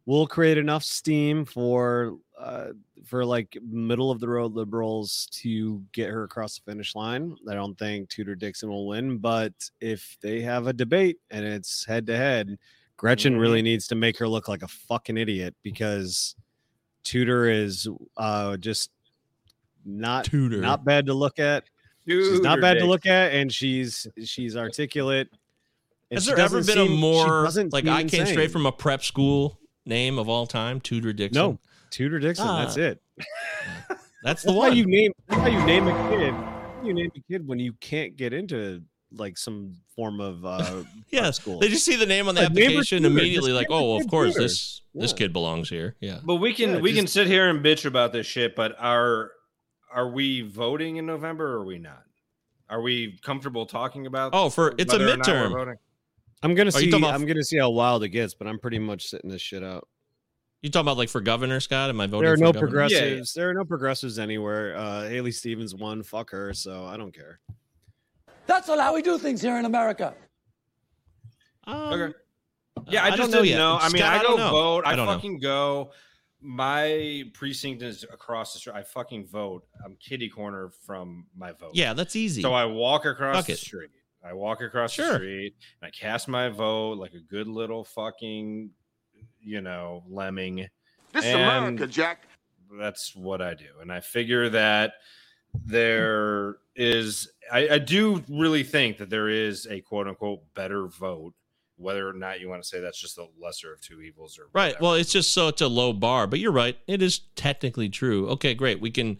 will create enough steam for uh, for like middle of the road liberals to get her across the finish line. I don't think Tudor Dixon will win, but if they have a debate and it's head to head, Gretchen really needs to make her look like a fucking idiot because Tudor is uh just not Tudor. not bad to look at. she's not Tudor bad to look at, and she's she's articulate. and Has there ever been a seem- she more like I came insane. straight from a prep school name of all time, Tudor Dixon? no Tudor Dixon. that's Ah, it. That's the That's why one. you name that's how you name a kid. You name a kid when you can't get into like some form of uh yeah, school. they just see the name on the Like, application immediately, like, name the oh, of course, Tudor. this this kid belongs here. Yeah. But we can Yeah, we can sit here and bitch about this shit, but are are we voting in November or are we not? Are we comfortable talking about Oh, for it's a whether or not we're midterm. I'm gonna see. about- I'm gonna see how wild it gets, but I'm pretty much sitting this shit out. You talking about like for governor, Scott? Am I voting? There are for no governor? progressives. There are no progressives anywhere. Uh Haley Stevens won. Fuck her. So I don't care. That's not how we do things here in America. Um, Okay. Yeah, I, I just don't know didn't yet. know. I mean, Scott, I I go don't know. vote. I I, don't know. fucking go. My precinct is across the street. I fucking vote. I'm kitty corner from my vote. Yeah, that's easy. So I walk across Fuck the it. street. I walk across Sure. the street and I cast my vote like a good little fucking, you know, lemming. This is And America, Jack. That's what I do. And I figure that there is, I, I do really think that there is a quote unquote better vote, whether or not you want to say that's just the lesser of two evils or Right. whatever. Well, it's just so it's a low bar, but you're right. It is technically true. Okay, great. We can.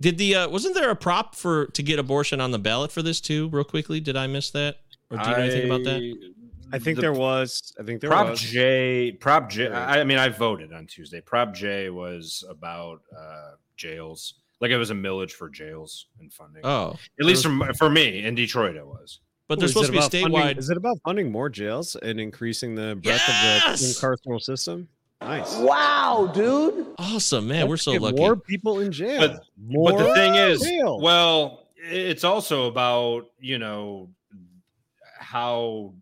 Did the uh, wasn't there a prop for to get abortion on the ballot for this too? Real quickly, did I miss that? Or do you know anything about that? I think The there was. I think there Prop was. J, Prop J. I I mean, I voted on Tuesday. Prop J was about uh, jails, like it was a millage for jails and funding. Oh, at least from, for me in Detroit, it was. But Ooh, there's is supposed to be about funding- statewide. Is it about funding more jails and increasing the breadth of the carceral system? Nice. Wow, dude. Awesome, man. We're so get lucky. More people in jail. But, more but the thing is, jail. well, it's also about you know how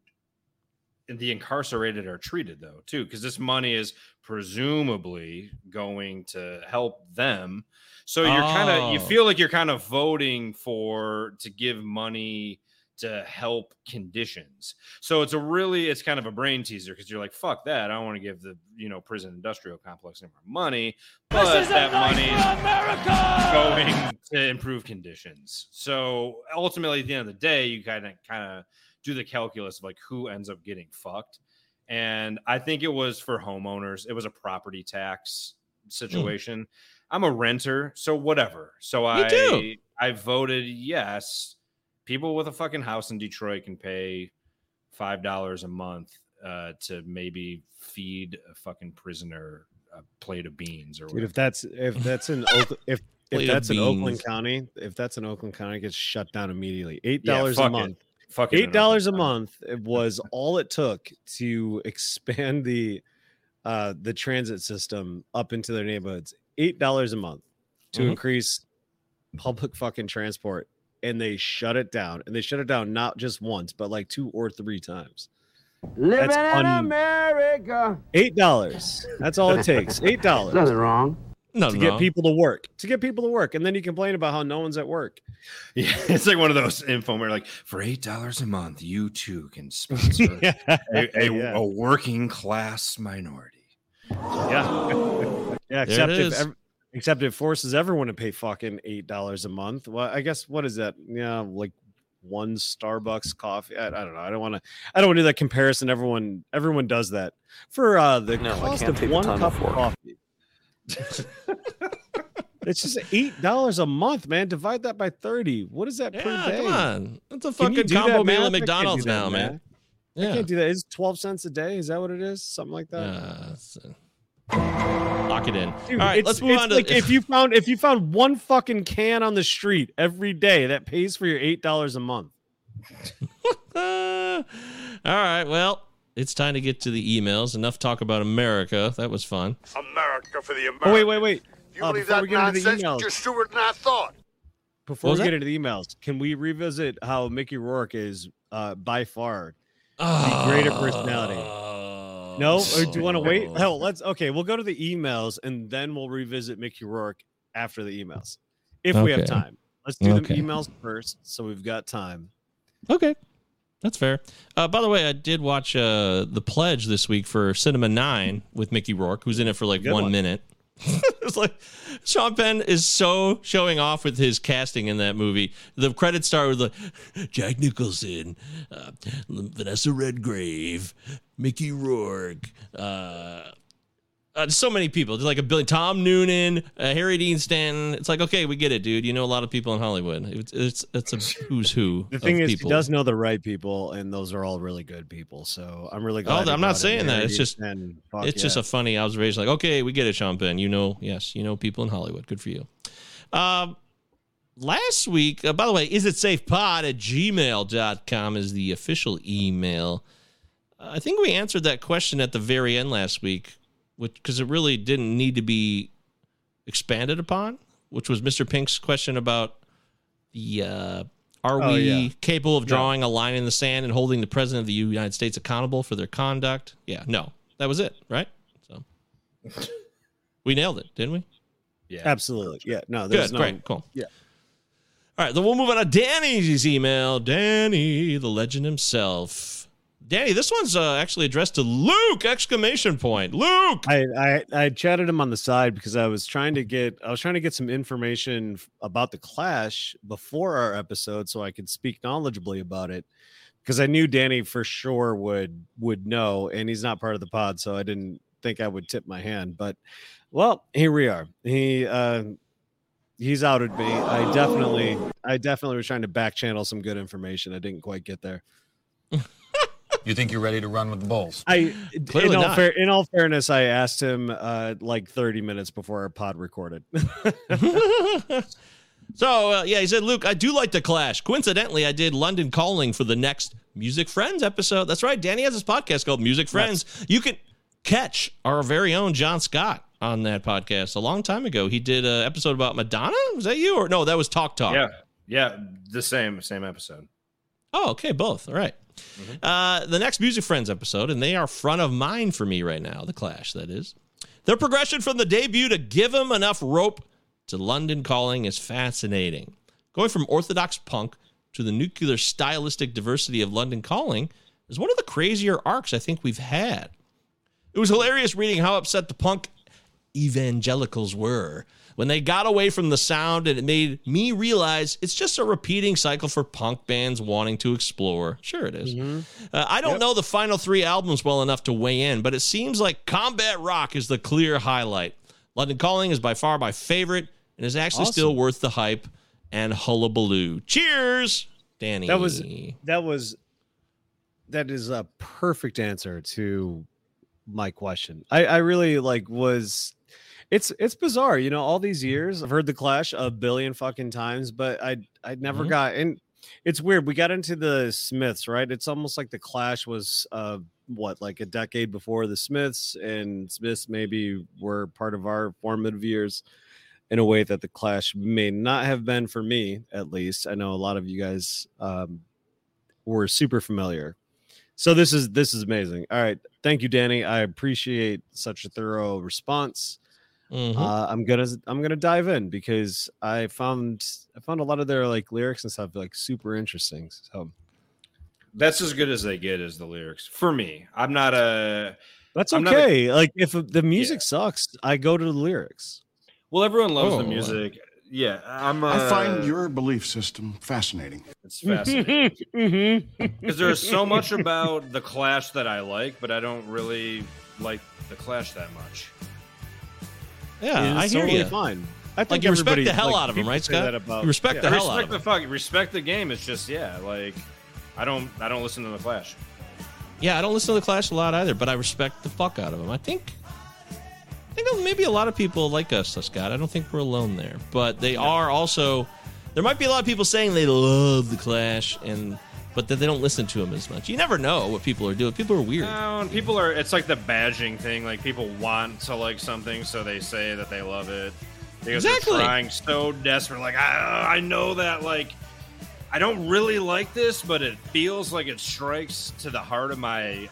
the incarcerated are treated though too because this money is presumably going to help them so you're kind of you Oh. feel like you're kind of voting for to give money to help conditions so it's a really it's kind of a brain teaser because you're like fuck that i don't want to give the you know prison industrial complex any more money but that money is going to improve conditions. So ultimately, at the end of the day, you kind of kind of do the calculus of like who ends up getting fucked. And I think it was for homeowners. It was a property tax situation. I'm a renter, so whatever. So I. I voted yes. People with a fucking house in Detroit can pay five dollars a month uh, to maybe feed a fucking prisoner a plate of beans or Dude, if that's if that's in Oak, if if that's in Oakland. County, if that's in Oakland County, it gets shut down immediately. Eight dollars fuck a month. Fuck it in Eight dollars a month it was all it took to expand the uh the transit system up into their neighborhoods. Eight dollars a month to Mhm. increase public fucking transport, and they shut it down. And they shut it down not just once, but like two or three times. Living That's in un- America. Eight dollars. That's all it takes. Eight dollars. Nothing wrong. no, to no. get people to work to get people to work and then you complain about how no one's at work Yeah, it's like one of those info where like for eight dollars a month, you too can sponsor a, a, yeah. a working class minority. yeah yeah There except if is. Ev- except it forces everyone to pay fucking eight dollars a month well i guess what is that yeah like one starbucks coffee i, I don't know i don't want to i don't want to do that comparison everyone everyone does that for uh the No, cost of one cup of of coffee It's just eight dollars a month, man. Divide that by thirty. What is that per Yeah, day? come on. That's a fucking do that combo meal at McDonald's that now, man. math. I can't do that. Is it twelve cents a day? Is that what it is? Something like that. Yeah, uh, lock it in. Dude, All right, it's- let's move it's on to like if you found if you found one fucking can on the street every day that pays for your eight dollars a month. All right, well, it's time to get to the emails. Enough talk about America. That was fun. America for the American. Oh wait, wait, wait. You Uh, believe before that we get into the nonsense? emails, Just Stewart and I thought. before What we was get into the emails, can we revisit how Mickey Rourke is uh, by far the Ah. greater personality? No, or do you want to wait? Hell, let's okay. We'll go to the emails and then we'll revisit Mickey Rourke after the emails, if we have Okay. time. Let's do Okay. the emails first, so we've got time. Okay. That's fair. Uh, by the way, I did watch uh, The Pledge this week for Cinema 9 with Mickey Rourke, who's in it for like Good one, one. minute. it's like Sean Penn is so showing off with his casting in that movie. The credits start with like Jack Nicholson, uh, Vanessa Redgrave, Mickey Rourke, uh, uh, so many people. There's like a billion. Tom Noonan, uh, Harry Dean Stanton. It's like okay, we get it, dude. You know a lot of people in Hollywood. It's it's, it's a who's who. The thing of is, people. he does know the right people, and those are all really good people. So I'm really glad. Oh, I'm not in saying that. Harry It's just fuck it's just a funny observation. Like, okay, we get it, Sean Penn. You know, yes, you know people in Hollywood. Good for you. Um, last week, uh, by the way, is it safe pod at gmail.com is the official email. Uh, I think we answered that question at the very end last week, which because it really didn't need to be expanded upon, which was Mr. Pink's question about the uh, are Oh, we yeah. capable of Yeah. drawing a line in the sand and holding the president of the United States accountable for their conduct? Yeah, no, that was it, right? So we nailed it, didn't we? Yeah. absolutely. Yeah, no, there's Good, no, great, cool. Yeah, All right, then we'll move on to Danny's email. Danny, the legend himself. Danny, this one's uh, actually addressed to Luke! Exclamation point, Luke. I, I I chatted him on the side because I was trying to get I was trying to get some information about the Clash before our episode so I could speak knowledgeably about it. Because I knew Danny for sure would would know and he's not part of the pod so I didn't think I would tip my hand but well here we are. He uh he's outed me. I definitely I definitely was trying to back channel some good information. I didn't quite get there You think you're ready to run with the Bulls? I Clearly in all not. fair in all fairness, I asked him uh like 30 minutes before our pod recorded. so uh, yeah, he said, Luke, I do like the Clash. Coincidentally, I did London Calling for the next Music Friends episode. That's right. Danny has his podcast called Music Friends. You can catch our very own John Scott on that podcast a long time ago. He did an episode about Madonna. Was that you or no? That was Talk Talk. Yeah, yeah, the same same episode. Oh, okay, both. All right. Uh, the next Music Friends episode, and they are front of mind for me right now. The Clash, that is. Their progression from the debut to give them enough rope to London Calling is fascinating. Going from orthodox punk to the nuclear stylistic diversity of London Calling is one of the crazier arcs I think we've had. It was hilarious reading how upset the punk evangelicals were when they got away from the sound, and it made me realize it's just a repeating cycle for punk bands wanting to explore. Sure, it is. Uh, I don't know the final three albums well enough to weigh in, but it seems like Combat Rock is the clear highlight. London Calling is by far my favorite and is actually Awesome. still worth the hype and hullabaloo. Cheers, Danny. that was that was that is a perfect answer to my question. I I really like was it's it's bizarre, you know, all these years I've heard the Clash a billion fucking times, but I I never Mhm. got and it's weird. We got into the Smiths, right? It's almost like the Clash was uh what like a decade before the Smiths and Smiths maybe were part of our formative years in a way that the Clash may not have been for me, at least. I know a lot of you guys um, were super familiar. So this is this is amazing. All right, thank you, Danny. I appreciate such a thorough response. Mhm. Uh, I'm gonna I'm gonna dive in because I found I found a lot of their like lyrics and stuff like super interesting. So That's as good as they get as the lyrics for me. I'm not a. that's I'm not a- okay. like if the music sucks, I go to the lyrics. well, everyone loves Oh. the music. Yeah, I'm. Uh, I find your belief system fascinating. It's fascinating mm-hmm. because there's so much about the Clash that I like, but I don't really like the Clash that much. Yeah, I hear totally you. fine. I think Like you respect the hell like, out of him, right, Scott? that about- you respect yeah. the I hell out respect of the him. fuck respect the game. It's just yeah, like I don't I don't listen to the Clash. Yeah, I don't listen to the Clash a lot either, but I respect the fuck out of him. I think, I think maybe a lot of people like us, Scott. I don't think we're alone there, but they are also. There might be a lot of people saying they love the Clash, and but that they don't listen to him as much. You never know what people are doing. People are weird. No, and people are. It's like the badging thing. Like people want to like something, so they say that they love it because Exactly. they're trying so desperate. Like I, I know that like I don't really like this, but it feels like it strikes to the heart of my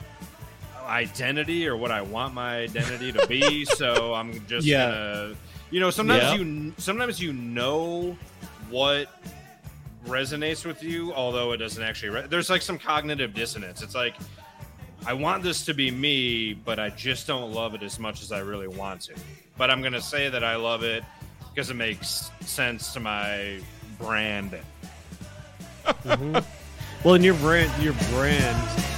identity or what I want my identity to be. so I'm just Yeah. gonna, you know, sometimes Yeah. you sometimes you know what resonates with you, although it doesn't actually. Re- There's like some cognitive dissonance. It's like I want this to be me, but I just don't love it as much as I really want to. But I'm gonna say that I love it because it makes sense to my brand. Mm-hmm. Well, in your brand, your brand.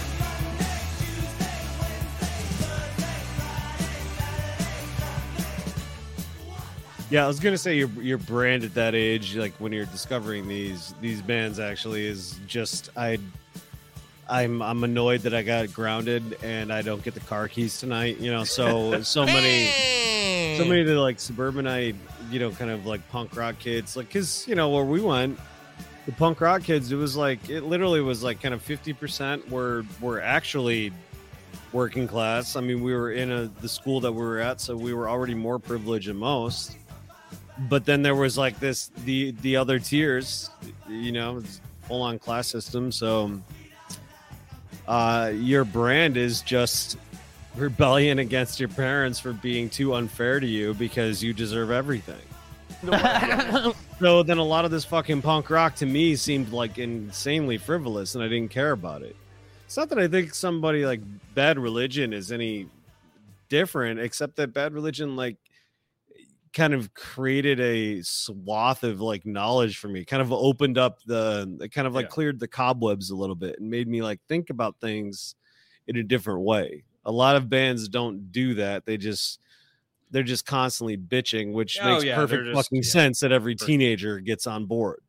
Yeah, I was gonna say your your brand at that age, like when you're discovering these these bands, actually is just I. I'm I'm annoyed that I got grounded and I don't get the car keys tonight. You know, so so many so many of the like suburbanite, you know, kind of like punk rock kids, like because you know where we went, the punk rock kids, it was like it literally was like kind of fifty percent were were actually working class. I mean, we were in a the school that we were at, so we were already more privileged than most. But then there was like this the the other tiers, you know, full on class system. So uh your brand is just rebellion against your parents for being too unfair to you because you deserve everything. so then a lot of this fucking punk rock to me seemed like insanely frivolous and I didn't care about it. It's not that I think somebody like bad religion is any different, except that bad religion like kind of created a swath of like knowledge for me, kind of opened up the it kind of like Yeah. cleared the cobwebs a little bit and made me like think about things in a different way. A lot of bands don't do that. They just they're just constantly bitching, which Oh, makes yeah, perfect just- fucking yeah, sense that every teenager gets on board.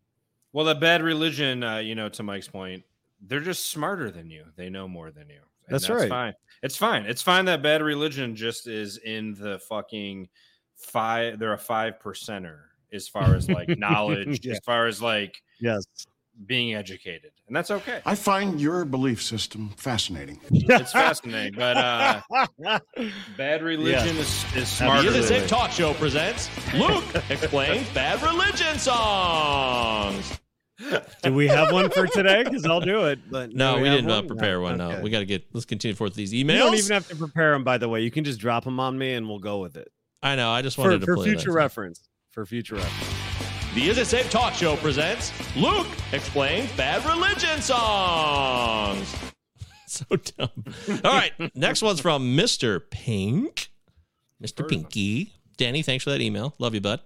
Well, the bad religion, uh, you know, to Mike's point, they're just smarter than you. They know more than you. And That's right. Fine. It's fine. It's fine that bad religion just is in the fucking five. They're a five percenter as far as like knowledge, Yeah. as far as like Yes. being educated, and that's okay. I find your belief system fascinating. It's fascinating, but uh, bad religion is is The smarter. Is It than Safe. Talk Show presents Luke explains bad religion songs. Do we have one for today? Because I'll do it. But No, do we didn't uh, one? prepare one. No, Okay. we got to get. Let's continue forth with these You emails. don't even have to prepare them, by the way. You can just drop them on me, and we'll go with it I know. I just for, wanted to for play future that. reference. For future reference. The Is It Safe Talk Show presents Luke explains bad religion songs. so dumb. All right, next one's from Mr. Pink. Mr. Pinky. Danny, thanks for that email. Love you, bud.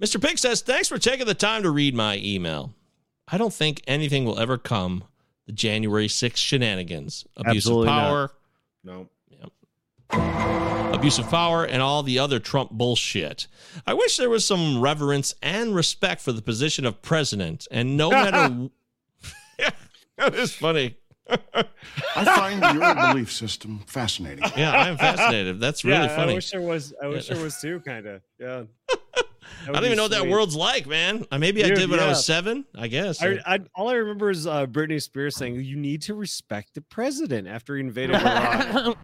Mr. Pink says, Thanks for taking the time to read my email. I don't think anything will ever come the January 6th shenanigans, abuse Absolutely of not. power, No. Abuse of power, and all the other Trump bullshit. I wish there was some reverence and respect for the position of president, and no matter. that is funny. I find your belief system fascinating. Yeah, I'm fascinated. That's really yeah, funny. I wish there was. I wish there was too. Kind of. Yeah. I don't even know what that world's like, man. Uh, Maybe I did when I was seven. I guess. I, I, all I remember is uh, Britney Spears saying, "You need to respect the president" after he invaded Iraq.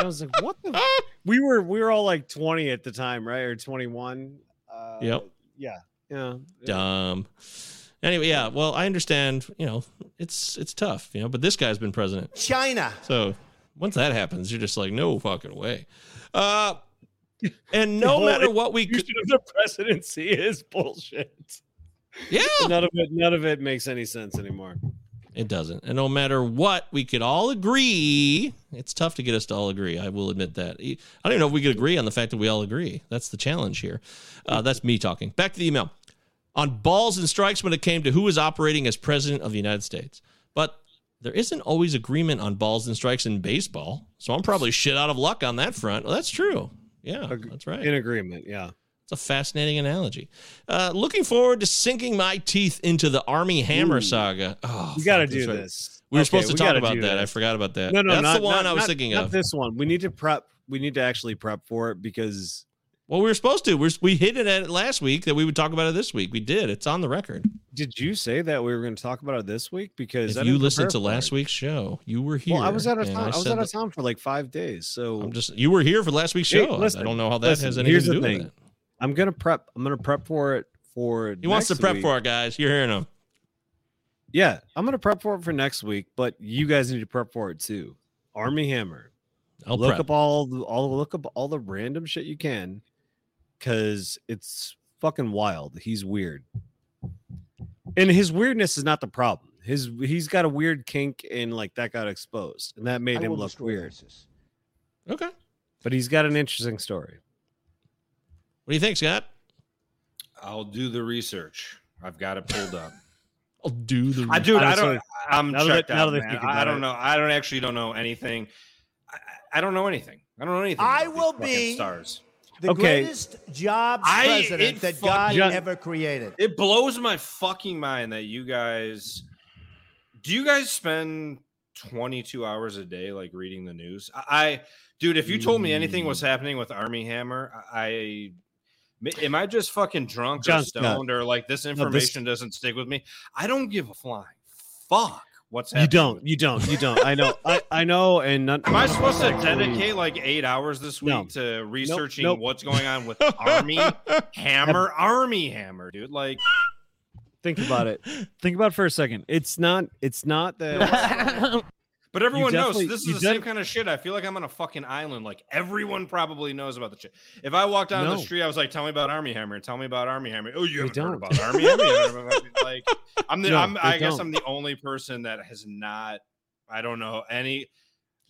I was like, "What the?" we were we were all like twenty at the time, right, or twenty one. Uh, Yep. Yeah. Yeah. Dumb. Anyway, yeah. Well, I understand. You know, it's it's tough. You know, but this guy's been president. China. So once that happens, you're just like, no fucking way. Uh, and no matter what we could, the presidency is bullshit. yeah, None of it. None of it makes any sense anymore. It doesn't. And no matter what, we could all agree. It's tough to get us to all agree. I will admit that. I don't even know if we could agree on the fact that we all agree. That's the challenge here. Uh, that's me talking. Back to the email. On balls and strikes when it came to who was operating as president of the United States. But there isn't always agreement on balls and strikes in baseball. So I'm probably shit out of luck on that front. Well, that's true. Yeah, that's right. In agreement. Yeah. It's a fascinating analogy. Uh, looking forward to sinking my teeth into the Armie Hammer Ooh. saga. Oh, We got to do right. this. We were Okay, supposed to we talk about that. I forgot about that. No, no, that's not, the one not- I was not- thinking not of. this one. We need to prep. We need to actually prep for it because Well, we were supposed to. We're, we hit it at it last week that we would talk about it this week. We did. It's on the record. did you say that we were going to talk about it this week? Because If you listened to last it. week's show, you were here. Well, I was out of town. I, was said out of town for like five days. So I'm just you were here for last week's Hey, show. listen, I don't know how that listen, has anything to do thing. with it. I'm gonna prep. I'm gonna prep for it for. He wants to prep week. for it, guys. You're hearing him. Yeah, I'm gonna prep for it for next week, but you guys need to prep for it too. Armie Hammer. I'll look prep. up all the all look up all the random shit you can, because it's fucking wild. He's weird, and his weirdness is not the problem. His he's got a weird kink, and like that got exposed, and that made I him look weird. ISIS. Okay. But he's got an interesting story. What do you think, Scott? I'll do the research. I've got it pulled up. I'll do the. I dude, I don't. I'm now that- checked now out. that I man. think I don't it. know. I don't actually don't know anything. I, I don't know anything. I don't know anything. I will fucking be- stars. The Okay. greatest job I- president it that fuck- God John- ever created. It blows my fucking mind that you guys. Do you guys spend 22 hours a day like reading the news? I, I dude, if you told me anything was Mm. happening with Armie Hammer, I. I Am I just fucking drunk John or Scott. stoned or like this this- information doesn't stick with me? I don't give a flying fuck what's happening. You don't. You don't. You don't. I know. I I know. And none, Am I supposed to dedicate like eight hours this week No. to researching nope. what's going on with Armie Hammer? Armie Hammer, dude. Like, think about it think about it for a second it's not it's not that but everyone knows this is the same kind of shit. I feel like I'm on a fucking island. Like everyone probably knows about the shit. If I walked down the street, I was like, "Tell me about Armie Hammer. Tell me about Armie Hammer." Oh, you haven't don't. about Armie Hammer? like, I'm the. No, I'm, I guess don't. I'm the only person that has not. I don't know any,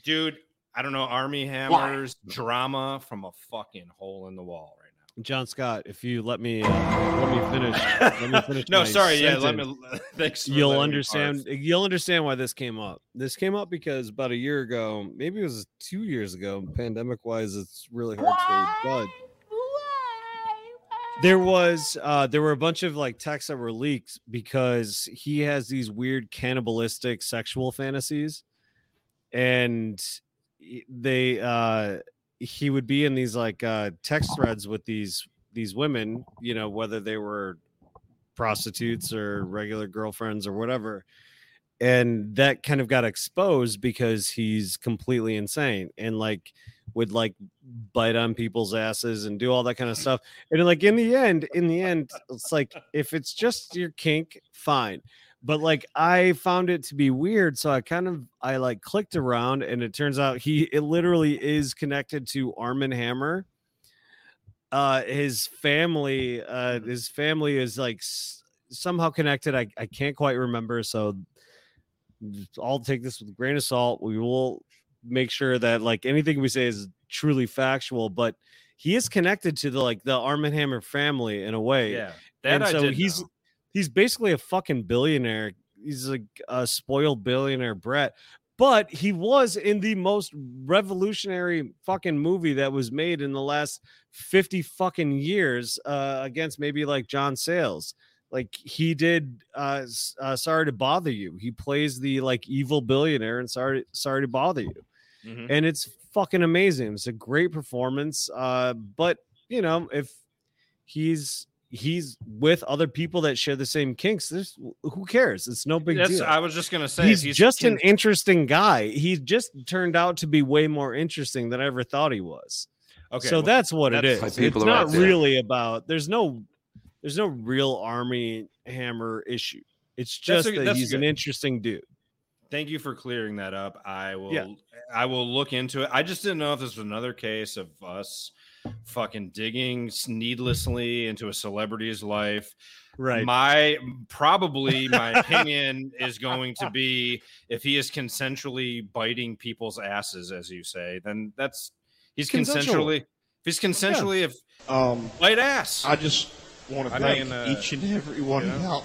dude. I don't know Armie Hammer's drama from a fucking hole in the wall. John scott if you let me uh, let me finish let me finish no, my sorry. Yeah, let me. Thanks. for you'll letting me understand you'll understand why this came up this came up because about a year ago maybe it was two years ago pandemic wise it's really hard to judge there was uh there were a bunch of like texts that were leaked because he has these weird cannibalistic sexual fantasies and they uh he would be in these like uh text threads with these these women you know whether they were prostitutes or regular girlfriends or whatever and that kind of got exposed because he's completely insane and like would like bite on people's asses and do all that kind of stuff and like in the end in the end it's like if it's just your kink fine but like i found it to be weird so i kind of i like clicked around and it turns out he it literally is connected to armand hammer. Uh his family uh his family is like s- somehow connected i i can't quite remember so i'll take this with a grain of salt. We will make sure that like anything we say is truly factual but he is connected to the like the armand hammer family in a way Yeah, that and I so he's know. He's basically a fucking billionaire. He's like a spoiled billionaire Brett, but he was in the most revolutionary fucking movie that was made in the last 50 fucking years uh against maybe like john sales like he did uh, uh sorry to bother you. He plays the like evil billionaire and sorry sorry to bother you. Mhm. and it's fucking amazing. It's a great performance uh but you know if he's he's with other people that share the same kinks there's who cares it's no big That's, deal I was just gonna say, he's, he's just an interesting guy. He just turned out to be way more interesting than I ever thought he was. Okay, so well, that's what it that's- is. My It's not out there. really about. There's no, there's no real armie hammer issue. It's just a- that that's he's an interesting dude. Thank you for clearing that up. I will. Yeah. I will look into it. I just didn't know if this was another case of us fucking digging needlessly into a celebrity's life. Right. My probably my opinion is going to be if he is consensually biting people's asses, as you say, then that's he's Consensual. consensually. If he's consensually, if Um, bite ass. I just want to I thank mean, uh, each and every one you know?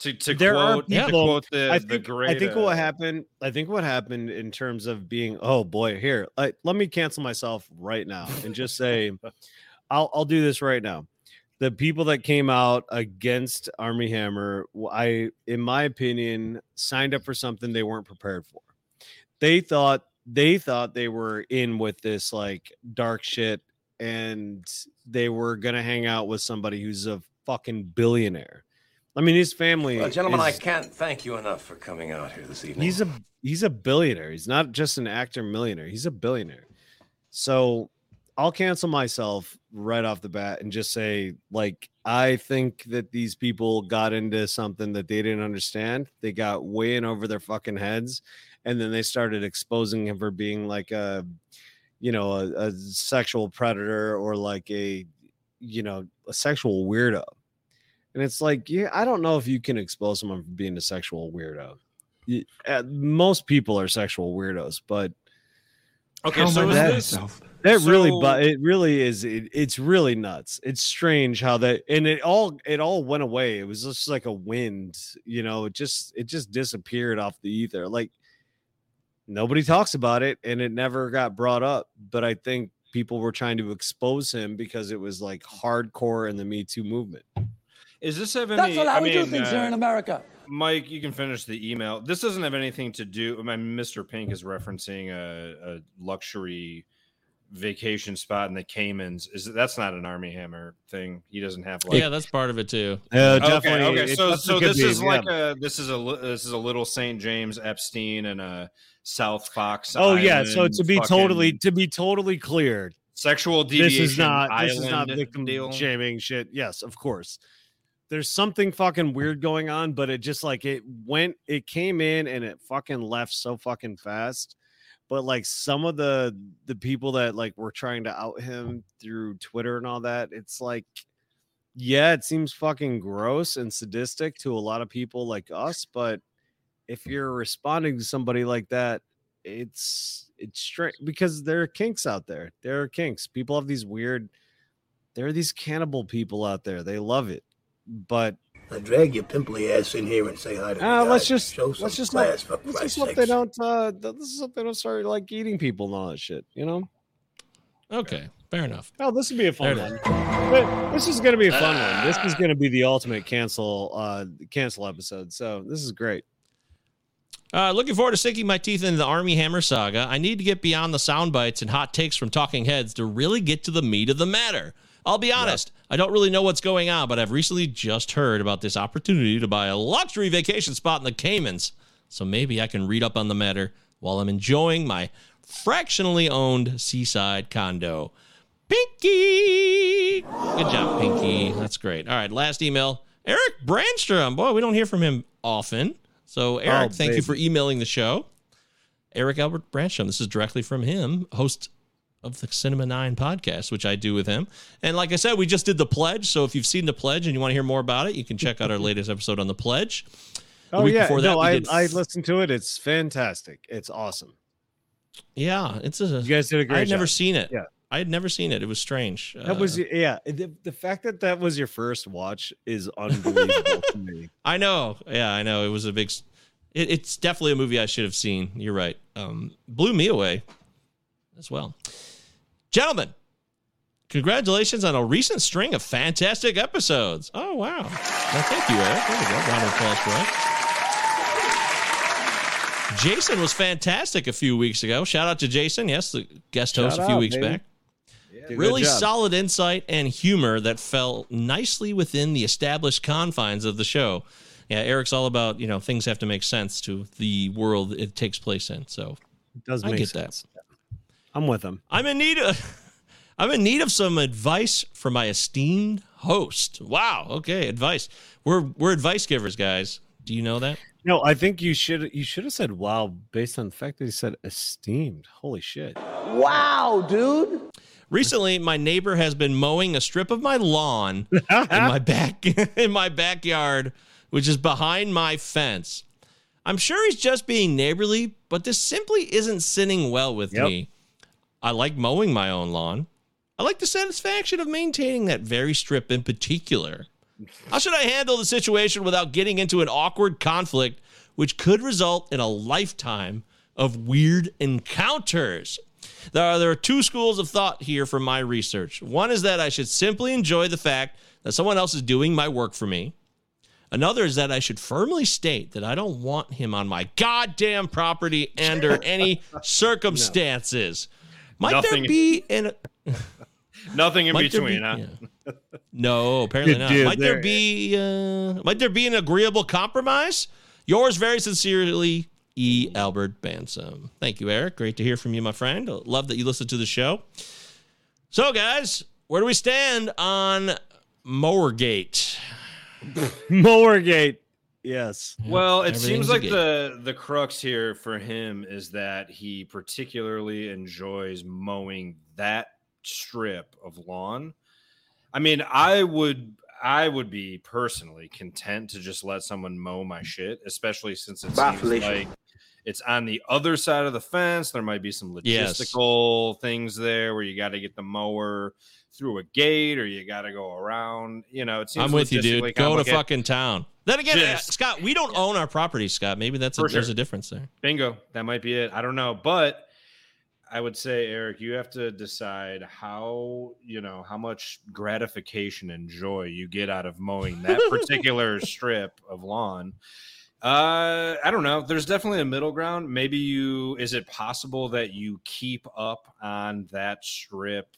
To, to there quote, are to quote the, I the think, great. I think what happened. I think what happened in terms of being. Oh boy, here. Like, let me cancel myself right now and just say, I'll I'll do this right now. The people that came out against Armie Hammer, I, in my opinion, signed up for something they weren't prepared for. They thought they thought they were in with this like dark shit, and they were gonna hang out with somebody who's a fucking billionaire. I mean, his family. Well, gentlemen, I can't thank you enough for coming out here this evening. He's a he's a billionaire. He's not just an actor millionaire. He's a billionaire. So I'll cancel myself right off the bat and just say, like, I think that these people got into something that they didn't understand. They got way in over their fucking heads, and then they started exposing him for being like a, you know, a, a sexual predator or like a, you know, a sexual weirdo. And it's like, yeah, I don't know if you can expose someone for being a sexual weirdo. Y- uh, Most people are sexual weirdos, but Okay, so am I is mad this myself? that really, but it really is. It, it's really nuts. It's strange how that, and it all, it all went away. It was just like a wind, you know. It just, it just disappeared off the ether. Like nobody talks about it, and it never got brought up. But I think people were trying to expose him because it was like hardcore in the Me Too movement. Is this have any? That's not how I we do mean, things here uh, in America. Mike, you can finish the email. This doesn't have anything to do. My Mr. Pink is referencing a, a luxury vacation spot in the Caymans. Is that's not an Armie Hammer thing? He doesn't have like. yeah, that's part of it too. Yeah, Okay, definitely. Okay, it so so could this be, is like yeah. a this is a this is a little St. James Epstein and a South Fox. Oh yeah. So to be fucking totally, to be totally clear, sexual this is not this is not victim deal. shaming shit. Yes, of course. There's something fucking weird going on, but it just like it went, it came in and it fucking left so fucking fast. But like some of the the people that like were trying to out him through Twitter and all that, it's like, yeah, it seems fucking gross and sadistic to a lot of people like us. But if you're responding to somebody like that, it's it's strange because there are kinks out there. There are kinks. People have these weird. There are these cannibal people out there. They love it, but Now drag your pimply ass in here and say hi to uh, me. let's just show some let's just class hope, for let's just hope they don't. Uh, th- let's hope they don't start like eating people and all that shit. You know. Okay, fair enough. Oh, this would be a fun There one. But this is going to be a fun one. This is going to be the ultimate cancel uh cancel episode. So this is great. Uh, looking forward to sinking my teeth into the Armie Hammer saga. I need to get beyond the sound bites and hot takes from talking heads to really get to the meat of the matter. I'll be honest, I don't really know what's going on, but I've recently just heard about this opportunity to buy a luxury vacation spot in the Caymans. So maybe I can read up on the matter while I'm enjoying my fractionally owned seaside condo. Pinky! Good job, Pinky. That's great. All right, last email. Eric Brandstrom. Boy, we don't hear from him often. So, oh, Eric, Oh, thank you for emailing the show. Eric Albert Brandstrom. This is directly from him, host of the Cinema 9 podcast, which I do with him. And like I said, we just did the pledge. So if you've seen the pledge and you want to hear more about it, you can check out our latest episode on the pledge. The Oh yeah, no, I did- I listened to it. It's fantastic. It's awesome. Yeah, it's a. You guys did a great I had never seen it. Yeah. I had never seen it. It was strange. That was Uh, yeah. The, the fact that that was your first watch is unbelievable to me. I know. Yeah, I know. It was a big. It, it's definitely a movie I should have seen. You're right. Um, blew me away as well. Gentlemen, congratulations on a recent string of fantastic episodes. Oh, wow. Well, thank you, Eric. There we go. Round of applause for Eric. Jason was fantastic a few weeks ago. Shout out to Jason. Yes, the guest host Shout a few out, weeks baby. back. Did a good Really solid insight and humor that fell nicely within the established confines of the show. Yeah, Eric's all about, you know, things have to make sense to the world it takes place in. So It does I make get sense. I'm with him. I'm in need of I'm in need of some advice from my esteemed host. Wow. Okay, advice. We're we're advice givers, guys. Do you know that? No, I think you should you should have said wow based on the fact that he said esteemed. Holy shit. Wow, dude. Recently, my neighbor has been mowing a strip of my lawn in my back in my backyard, which is behind my fence. I'm sure he's just being neighborly, but this simply isn't sitting well with Yep. me. I like mowing my own lawn. I like the satisfaction of maintaining that very strip in particular. How should I handle the situation without getting into an awkward conflict, which could result in a lifetime of weird encounters? There are, there are two schools of thought here from my research. One is that I should simply enjoy the fact that someone else is doing my work for me. Another is that I should firmly state that I don't want him on my goddamn property under any circumstances. Might Nothing- there be an Nothing in Might between, be- huh? yeah. No, apparently not. dude, might there there- be uh, might there be an agreeable compromise? Yours very sincerely, E. Albert Bansum. Thank you, Eric. Great to hear from you, my friend. Love that you listen to the show. So, guys, where do we stand on Mowergate? Mowergate. Yes. Well, it seems like the the crux here for him is that he particularly enjoys mowing that strip of lawn. I mean, I would I would be personally content to just let someone mow my shit, especially since it Bye, seems Felicia. like it's on the other side of the fence. There might be some Yes. logistical things there where you got to get the mower through a gate or you got to go around. You know, it seems I'm with you, dude. Go to fucking town. Then again, uh, Just- Scott, we don't own our property, Scott. Maybe that's a, For there's a difference there. Bingo. That might be it. I don't know, but I would say, Eric, you have to decide how you know how much gratification and joy you get out of mowing that particular strip of lawn. Uh, I don't know. There's definitely a middle ground. Maybe you is it possible that you keep up on that strip?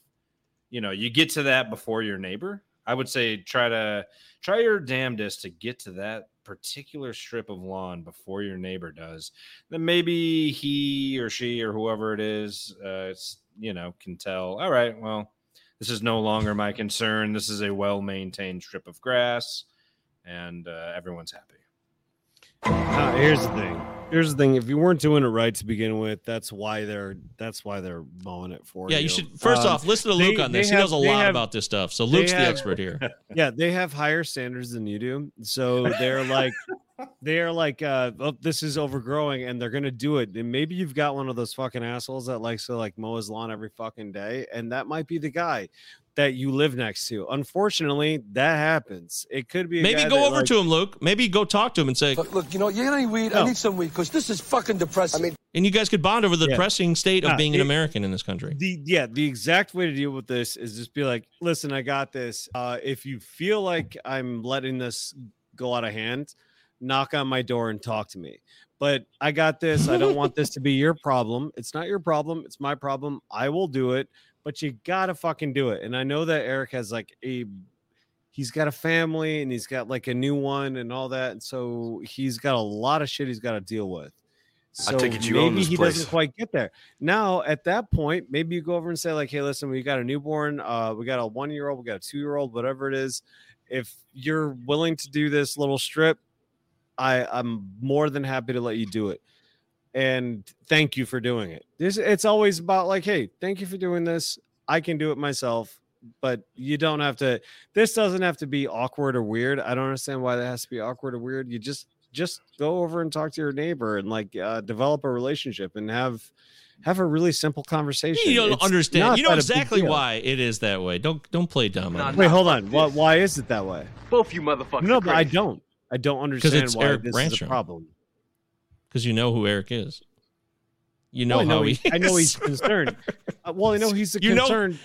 You know, you get to that before your neighbor. I would say try to try your damnedest to get to that particular strip of lawn before your neighbor does. Then maybe he or she or whoever it is, uh, you know, can tell. All right, well, this is no longer my concern. This is a well maintained strip of grass, and uh, everyone's happy. Uh, here's the thing. Here's the thing. If you weren't doing it right to begin with, that's why they're that's why they're mowing it for you. Yeah, you. you should first Um, off listen to they- Luke on they this. He have- knows a lot have- about this stuff. So they Luke's the expert here. yeah, they have higher standards than you do. So they're like they're like uh oh, this is overgrowing and they're gonna do it. And maybe you've got one of those fucking assholes that likes to like mow his lawn every fucking day, and that might be the guy that you live next to. Unfortunately, that happens. It could be a Maybe go that, over like- to him, Luke. Maybe go talk to him and say, Look, you know, you got any weed? No. I need some weed because this is fucking depressing. I mean, and you guys could bond over the Yeah. depressing state of Nah, being an American in this country. the yeah the exact way to deal with this is just be like listen i got this uh if you feel like i'm letting this go out of hand knock on my door and talk to me but i got this i don't want this to be your problem it's not your problem it's my problem i will do it but you gotta fucking do it and i know that eric has like a he's got a family and he's got like a new one and all that and so he's got a lot of shit he's got to deal with I so take it you own maybe he place. doesn't quite get there. Now, at that point, maybe you go over and say, like, hey, listen, we got a newborn, uh, we got a one year old, we got a two year old, whatever it is. If you're willing to do this little strip, I, I'm more than happy to let you do it. And thank you for doing it. This it's always about like, hey, thank you for doing this. I can do it myself, but you don't have to. This doesn't have to be awkward or weird. I don't understand why that has to be awkward or weird. You just just go over and talk to your neighbor and like uh, develop a relationship and have have a really simple conversation. You don't It's understand. You know that exactly why it is that way. Don't don't play dumb. on it. Wait, hold on. Why, why is it that way? Both you motherfuckers. No, but I don't. I don't understand why Eric this is a problem. Because you know who Eric is. You know Well, I know how he. he- I know he's concerned. Uh, well, I know he's a You know- concerned.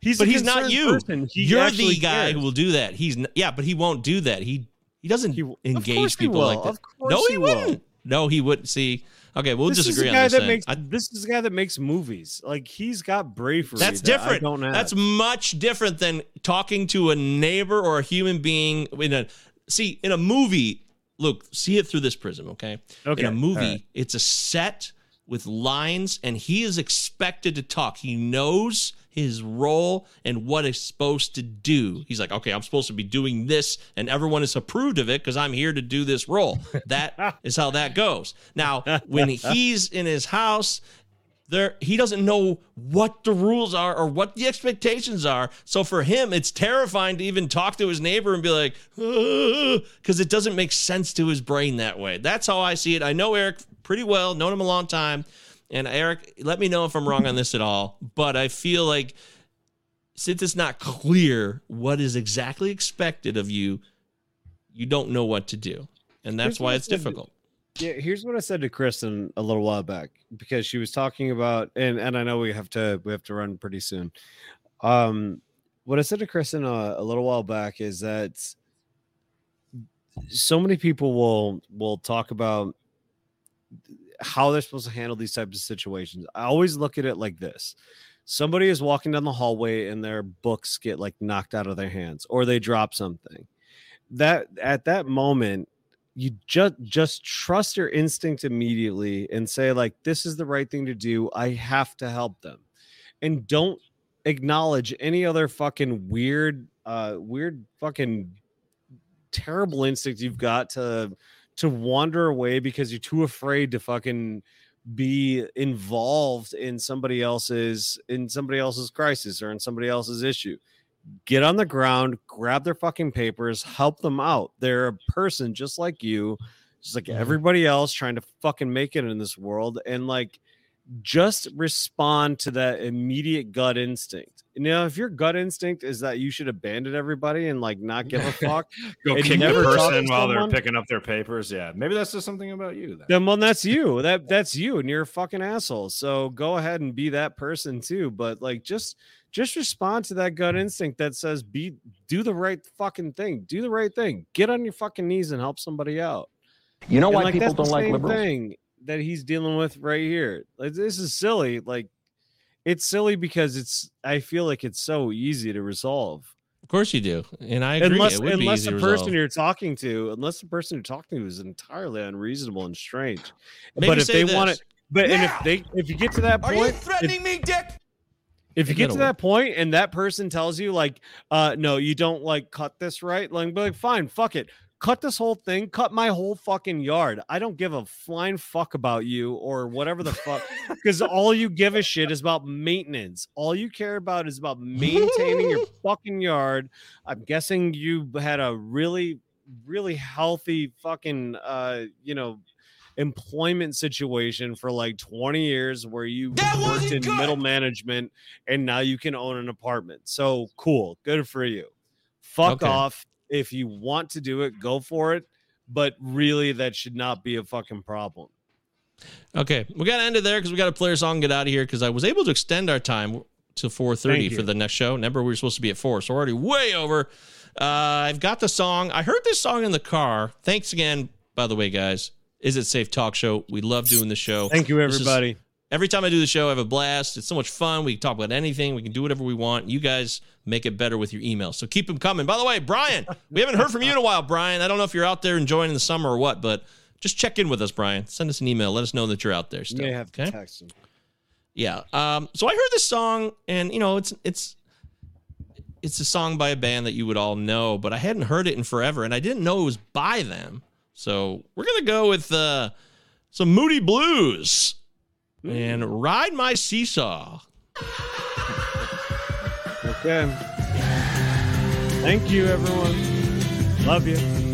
he's but he's not you. He You're the guy cares. who will do that. He's n- yeah, but he won't do that. He he doesn't course engage people like that. No, he, he will. wouldn't. No, he wouldn't. See, okay, we'll this is disagree a on guy this. that thing. makes I- this is a guy that makes movies. Like he's got bravery. That's that I different. That's much different than talking to a neighbor or a human being in a see in a movie. Look, see it through this prism, okay? Okay, In a movie, right. it's a set with lines, and he is expected to talk. He knows his role and what he's supposed to do. He's like, okay, I'm supposed to be doing this, and everyone is approved of it because I'm here to do this role. That is how that goes. Now, when he's in his house there he doesn't know what the rules are or what the expectations are. So for him it's terrifying to even talk to his neighbor and be like because it doesn't make sense to his brain that way. That's how i see it. I know eric pretty well known him a long time. And eric let me know if i'm wrong on this at all but i feel like since it's not clear what is exactly expected of you you don't know what to do, and that's Here's why it's difficult. Yeah, here's what I said to Kristen a little while back because she was talking about and and I know we have to we have to run pretty soon. Um what I said to Kristen uh, a little while back is that so many people will will talk about how they're supposed to handle these types of situations. I always look at it like this. Somebody is walking down the hallway and their books get like knocked out of their hands or they drop something. That at that moment you just just trust your instinct immediately and say like this is the right thing to do. I have to help them. And don't acknowledge any other fucking weird uh weird fucking terrible instinct you've got to to wander away because you're too afraid to fucking be involved in somebody else's in somebody else's crisis or in somebody else's issue get on the ground, grab their fucking papers, help them out. They're a person just like you, just like mm-hmm. everybody else trying to fucking make it in this world. And like, just respond to that immediate gut instinct. Know, if your gut instinct is that you should abandon everybody and like not give a fuck, Go kick the person while they're picking up their papers. Yeah, maybe that's just something about you. Then. then well, that's you. That that's you, and you're a fucking asshole. So go ahead and be that person too. But like, just just respond to that gut instinct that says, "Be do the right fucking thing. Do the right thing. Get on your fucking knees and help somebody out." You know And, why like, people don't like same liberals? Thing that he's dealing with right here. Like this is silly. Like it's silly because it's. I feel like it's so easy to resolve. Of course you do, and I agree. Unless, it would be unless easy the to person you're talking to, unless the person you're talking to is entirely unreasonable and strange. Maybe but if say they want it, but and if they, if you get to that point Are point, you if- threatening me, Dick? If you Get to that point and that person tells you like uh no you don't like cut this right like be like fine fuck it. Cut this whole thing. Cut my whole fucking yard. I don't give a flying fuck about you or whatever the fuck. Because all you give a shit is about maintenance. All you care about is about maintaining your fucking yard. I'm guessing you had a really really healthy fucking uh you know employment situation for like 20 years where you worked in middle management and now you can own an apartment. So cool. Good for you. Fuck Okay. off. If you want to do it, go for it. But really, that should not be a fucking problem. Okay, we got to end it there because we got to play a song get out of here because I was able to extend our time to 4.30 for the next show. Remember, we were supposed to be at 4, so we're already way over. Uh, I've got the song. I heard this song in the car. Thanks again, by the way, guys. Is It Safe Talk Show. We love doing the show. Thank you, This is- everybody. every time I do the show, I have a blast. It's so much fun. We can talk about anything. We can do whatever we want. You guys make it better with your emails. So keep them coming. By the way, Brian, we haven't heard from you in a while, Brian. I don't know if you're out there enjoying the summer or what, but just check in with us, Brian. Send us an email. Let us know that you're out there You still. may have to text him. Yeah. Um, so I heard this song, and you know, it's it's it's a song by a band that you would all know, but I hadn't heard it in forever, and I didn't know it was by them. So we're gonna go with uh, some Moody Blues and Ride My Seesaw. Okay. Thank you, everyone. Love you.